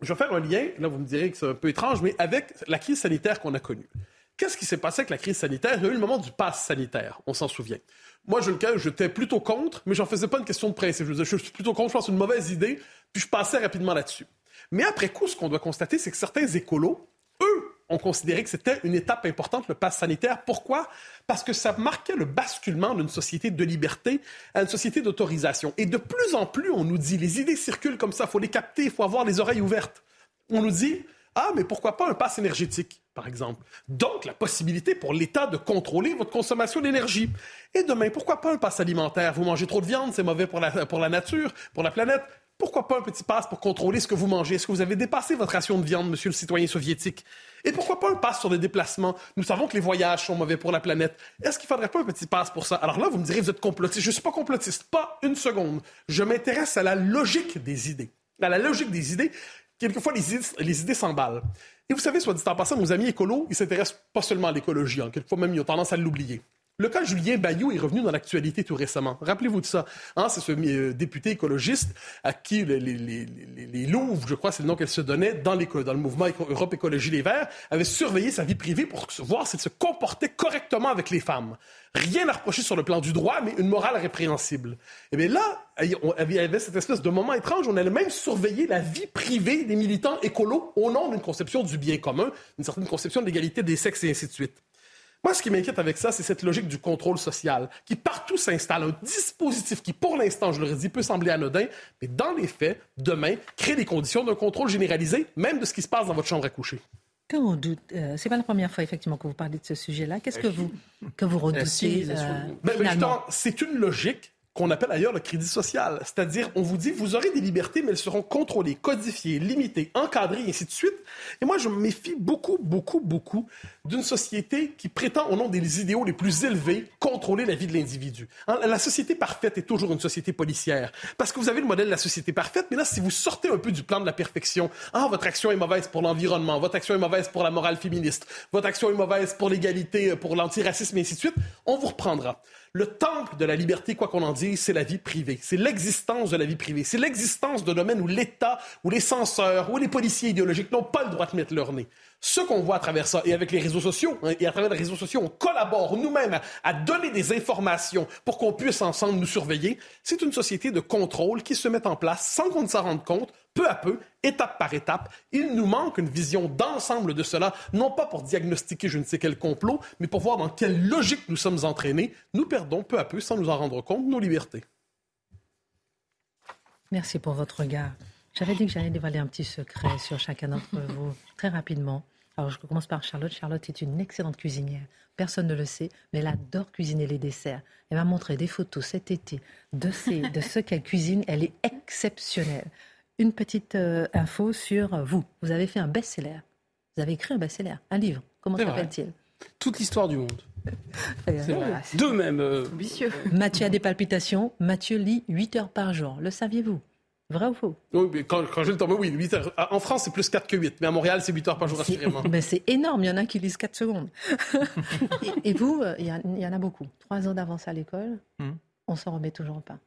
je vais faire un lien, là vous me direz que c'est un peu étrange, mais avec la crise sanitaire qu'on a connue. Qu'est-ce qui s'est passé avec la crise sanitaire? Il y a eu le moment du pass sanitaire, on s'en souvient. Moi, je le cas, j'étais plutôt contre, mais j'en faisais pas une question de principe. Je, je suis plutôt contre, je pense, une mauvaise idée, puis je passais rapidement là-dessus. Mais après coup, ce qu'on doit constater, c'est que certains écolos, eux, ont considéré que c'était une étape importante, le pass sanitaire. Pourquoi? Parce que ça marquait le basculement d'une société de liberté à une société d'autorisation. Et de plus en plus, on nous dit, les idées circulent comme ça, il faut les capter, il faut avoir les oreilles ouvertes. On nous dit, ah, mais pourquoi pas un pass énergétique, par exemple? Donc, la possibilité pour l'État de contrôler votre consommation d'énergie. Et demain, pourquoi pas un pass alimentaire? Vous mangez trop de viande, c'est mauvais pour la, pour la nature, pour la planète. Pourquoi pas un petit pass pour contrôler ce que vous mangez? Est-ce que vous avez dépassé votre ration de viande, monsieur le citoyen soviétique? Et pourquoi pas un pass sur des déplacements? Nous savons que les voyages sont mauvais pour la planète. Est-ce qu'il faudrait pas un petit pass pour ça? Alors là, vous me direz, vous êtes complotiste. Je suis pas complotiste, pas une seconde. Je m'intéresse à la logique des idées. À la logique des idées. Quelquefois, les idées, idées s'emballent. Et vous savez, soit dit en passant, nos amis écolos, ils s'intéressent pas seulement à l'écologie. Hein. Quelquefois même, ils ont tendance à l'oublier. Le cas Julien Bayou est revenu dans l'actualité tout récemment. Rappelez-vous de ça. Hein, c'est ce euh, député écologiste à qui les, les, Louvres, je crois, c'est le nom qu'elle se donnait, dans, dans le mouvement Europe Écologie Les Verts, avaient surveillé sa vie privée pour voir s'il se comportait correctement avec les femmes. Rien à reprocher sur le plan du droit, mais une morale répréhensible. Et eh bien là, il y avait cette espèce de moment étrange. On allait même surveiller la vie privée des militants écolos au nom d'une conception du bien commun, une certaine conception de l'égalité des sexes et ainsi de suite. Moi, ce qui m'inquiète avec ça, c'est cette logique du contrôle social qui partout s'installe. Un dispositif qui, pour l'instant, je le redis, peut sembler anodin, mais dans les faits, demain, crée les conditions d'un contrôle généralisé, même de ce qui se passe dans votre chambre à coucher. Que on doute, euh, c'est pas la première fois effectivement que vous parlez de ce sujet-là. Qu'est-ce que vous que vous redoutez euh, ben, ben, C'est une logique qu'on appelle ailleurs le crédit social. C'est-à-dire, on vous dit, vous aurez des libertés, mais elles seront contrôlées, codifiées, limitées, encadrées, et ainsi de suite. Et moi, je me méfie beaucoup, beaucoup, beaucoup d'une société qui prétend, au nom des idéaux les plus élevés, contrôler la vie de l'individu. Hein, la société parfaite est toujours une société policière. Parce que vous avez le modèle de la société parfaite, mais là, si vous sortez un peu du plan de la perfection, ah, votre action est mauvaise pour l'environnement, votre action est mauvaise pour la morale féministe, votre action est mauvaise pour l'égalité, pour l'antiracisme, et ainsi de suite, on vous reprendra. Le temple de la liberté, quoi qu'on en dise, c'est la vie privée. C'est l'existence de la vie privée. C'est l'existence de domaines où l'État, où les censeurs, où les policiers idéologiques n'ont pas le droit de mettre leur nez. Ce qu'on voit à travers ça, et avec les réseaux sociaux, hein, et à travers les réseaux sociaux, on collabore nous-mêmes à, donner des informations pour qu'on puisse ensemble nous surveiller, c'est une société de contrôle qui se met en place sans qu'on ne s'en rende compte, peu à peu, étape par étape. Il nous manque une vision d'ensemble de cela, non pas pour diagnostiquer je ne sais quel complot, mais pour voir dans quelle logique nous sommes entraînés. Nous perdons peu à peu, sans nous en rendre compte, nos libertés. Merci pour votre regard. J'avais dit que j'allais dévoiler un petit secret sur chacun d'entre vous, très rapidement. Alors, je commence par Charlotte. Charlotte est une excellente cuisinière. Personne ne le sait, mais elle adore cuisiner les desserts. Elle m'a montré des photos cet été de, de ce [LAUGHS] qu'elle cuisine. Elle est exceptionnelle une petite euh, info sur vous. Vous avez fait un best-seller. Vous avez écrit un best-seller, un livre. Comment s'appelle-t-il? Toute l'histoire du monde. [LAUGHS] Deux même. Euh, Mathieu a des palpitations. Mathieu lit 8 heures par jour. Le saviez-vous? Vrai ou faux? Oui, mais quand, j'ai le temps, oui, 8 heures. En France, c'est plus 4 que 8, mais à Montréal, c'est 8 heures par jour, assurément. Mais [LAUGHS] c'est énorme, il y en a qui lisent 4 secondes. [LAUGHS] et, vous, euh, il y, en a beaucoup. 3 ans d'avance à l'école, hmm. on s'en remet toujours pas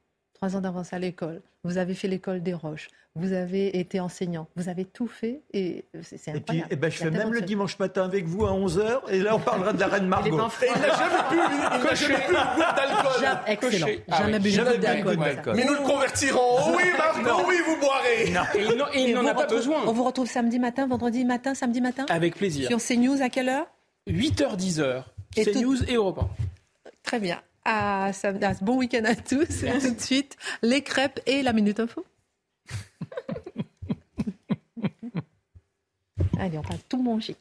trois ans d'avance à l'école, vous avez fait l'école des Roches, vous avez été enseignant, vous avez tout fait et c'est incroyable. Et, puis, eh ben, je fais même le dimanche matin avec vous à 11h et là on parlera de la reine Margot. il n'a jamais bu, une goutte d'alcool. Excellent, ah jamais bu une goutte d'alcool. Mais nous le convertirons. Oui Margot, oui vous boirez. Et il n'en a pas besoin. On vous retrouve samedi matin, vendredi matin, samedi matin Avec plaisir. Sur CNews à quelle heure? 8h, 10h. CNews et Europe 1. Très bien à, bon week-end à tous. Et tout de suite, les crêpes et la Minute Info. [LAUGHS] Allez, on va tout manger.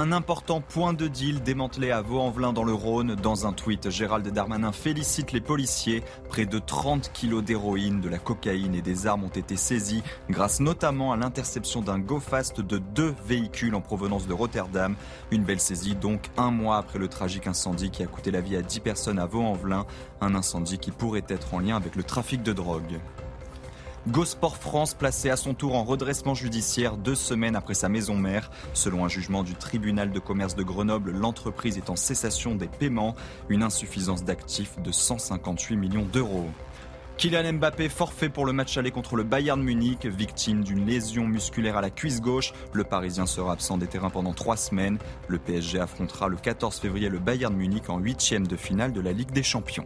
Un important point de deal démantelé à Vaux-en-Velin dans le Rhône. Dans un tweet, Gérald Darmanin félicite les policiers. Près de 30 kilos d'héroïne, de la cocaïne et des armes ont été saisis grâce notamment à l'interception d'un go-fast de deux véhicules en provenance de Rotterdam. Une belle saisie donc un mois après le tragique incendie qui a coûté la vie à 10 personnes à Vaux-en-Velin. Un incendie qui pourrait être en lien avec le trafic de drogue. Gosport France placé à son tour en redressement judiciaire deux semaines après sa maison mère. Selon un jugement du tribunal de commerce de Grenoble, l'entreprise est en cessation des paiements, une insuffisance d'actifs de 158 millions d'euros. Kylian Mbappé forfait pour le match aller contre le Bayern Munich, victime d'une lésion musculaire à la cuisse gauche. Le Parisien sera absent des terrains pendant trois semaines. Le PSG affrontera le 14 février le Bayern Munich en huitième de finale de la Ligue des Champions.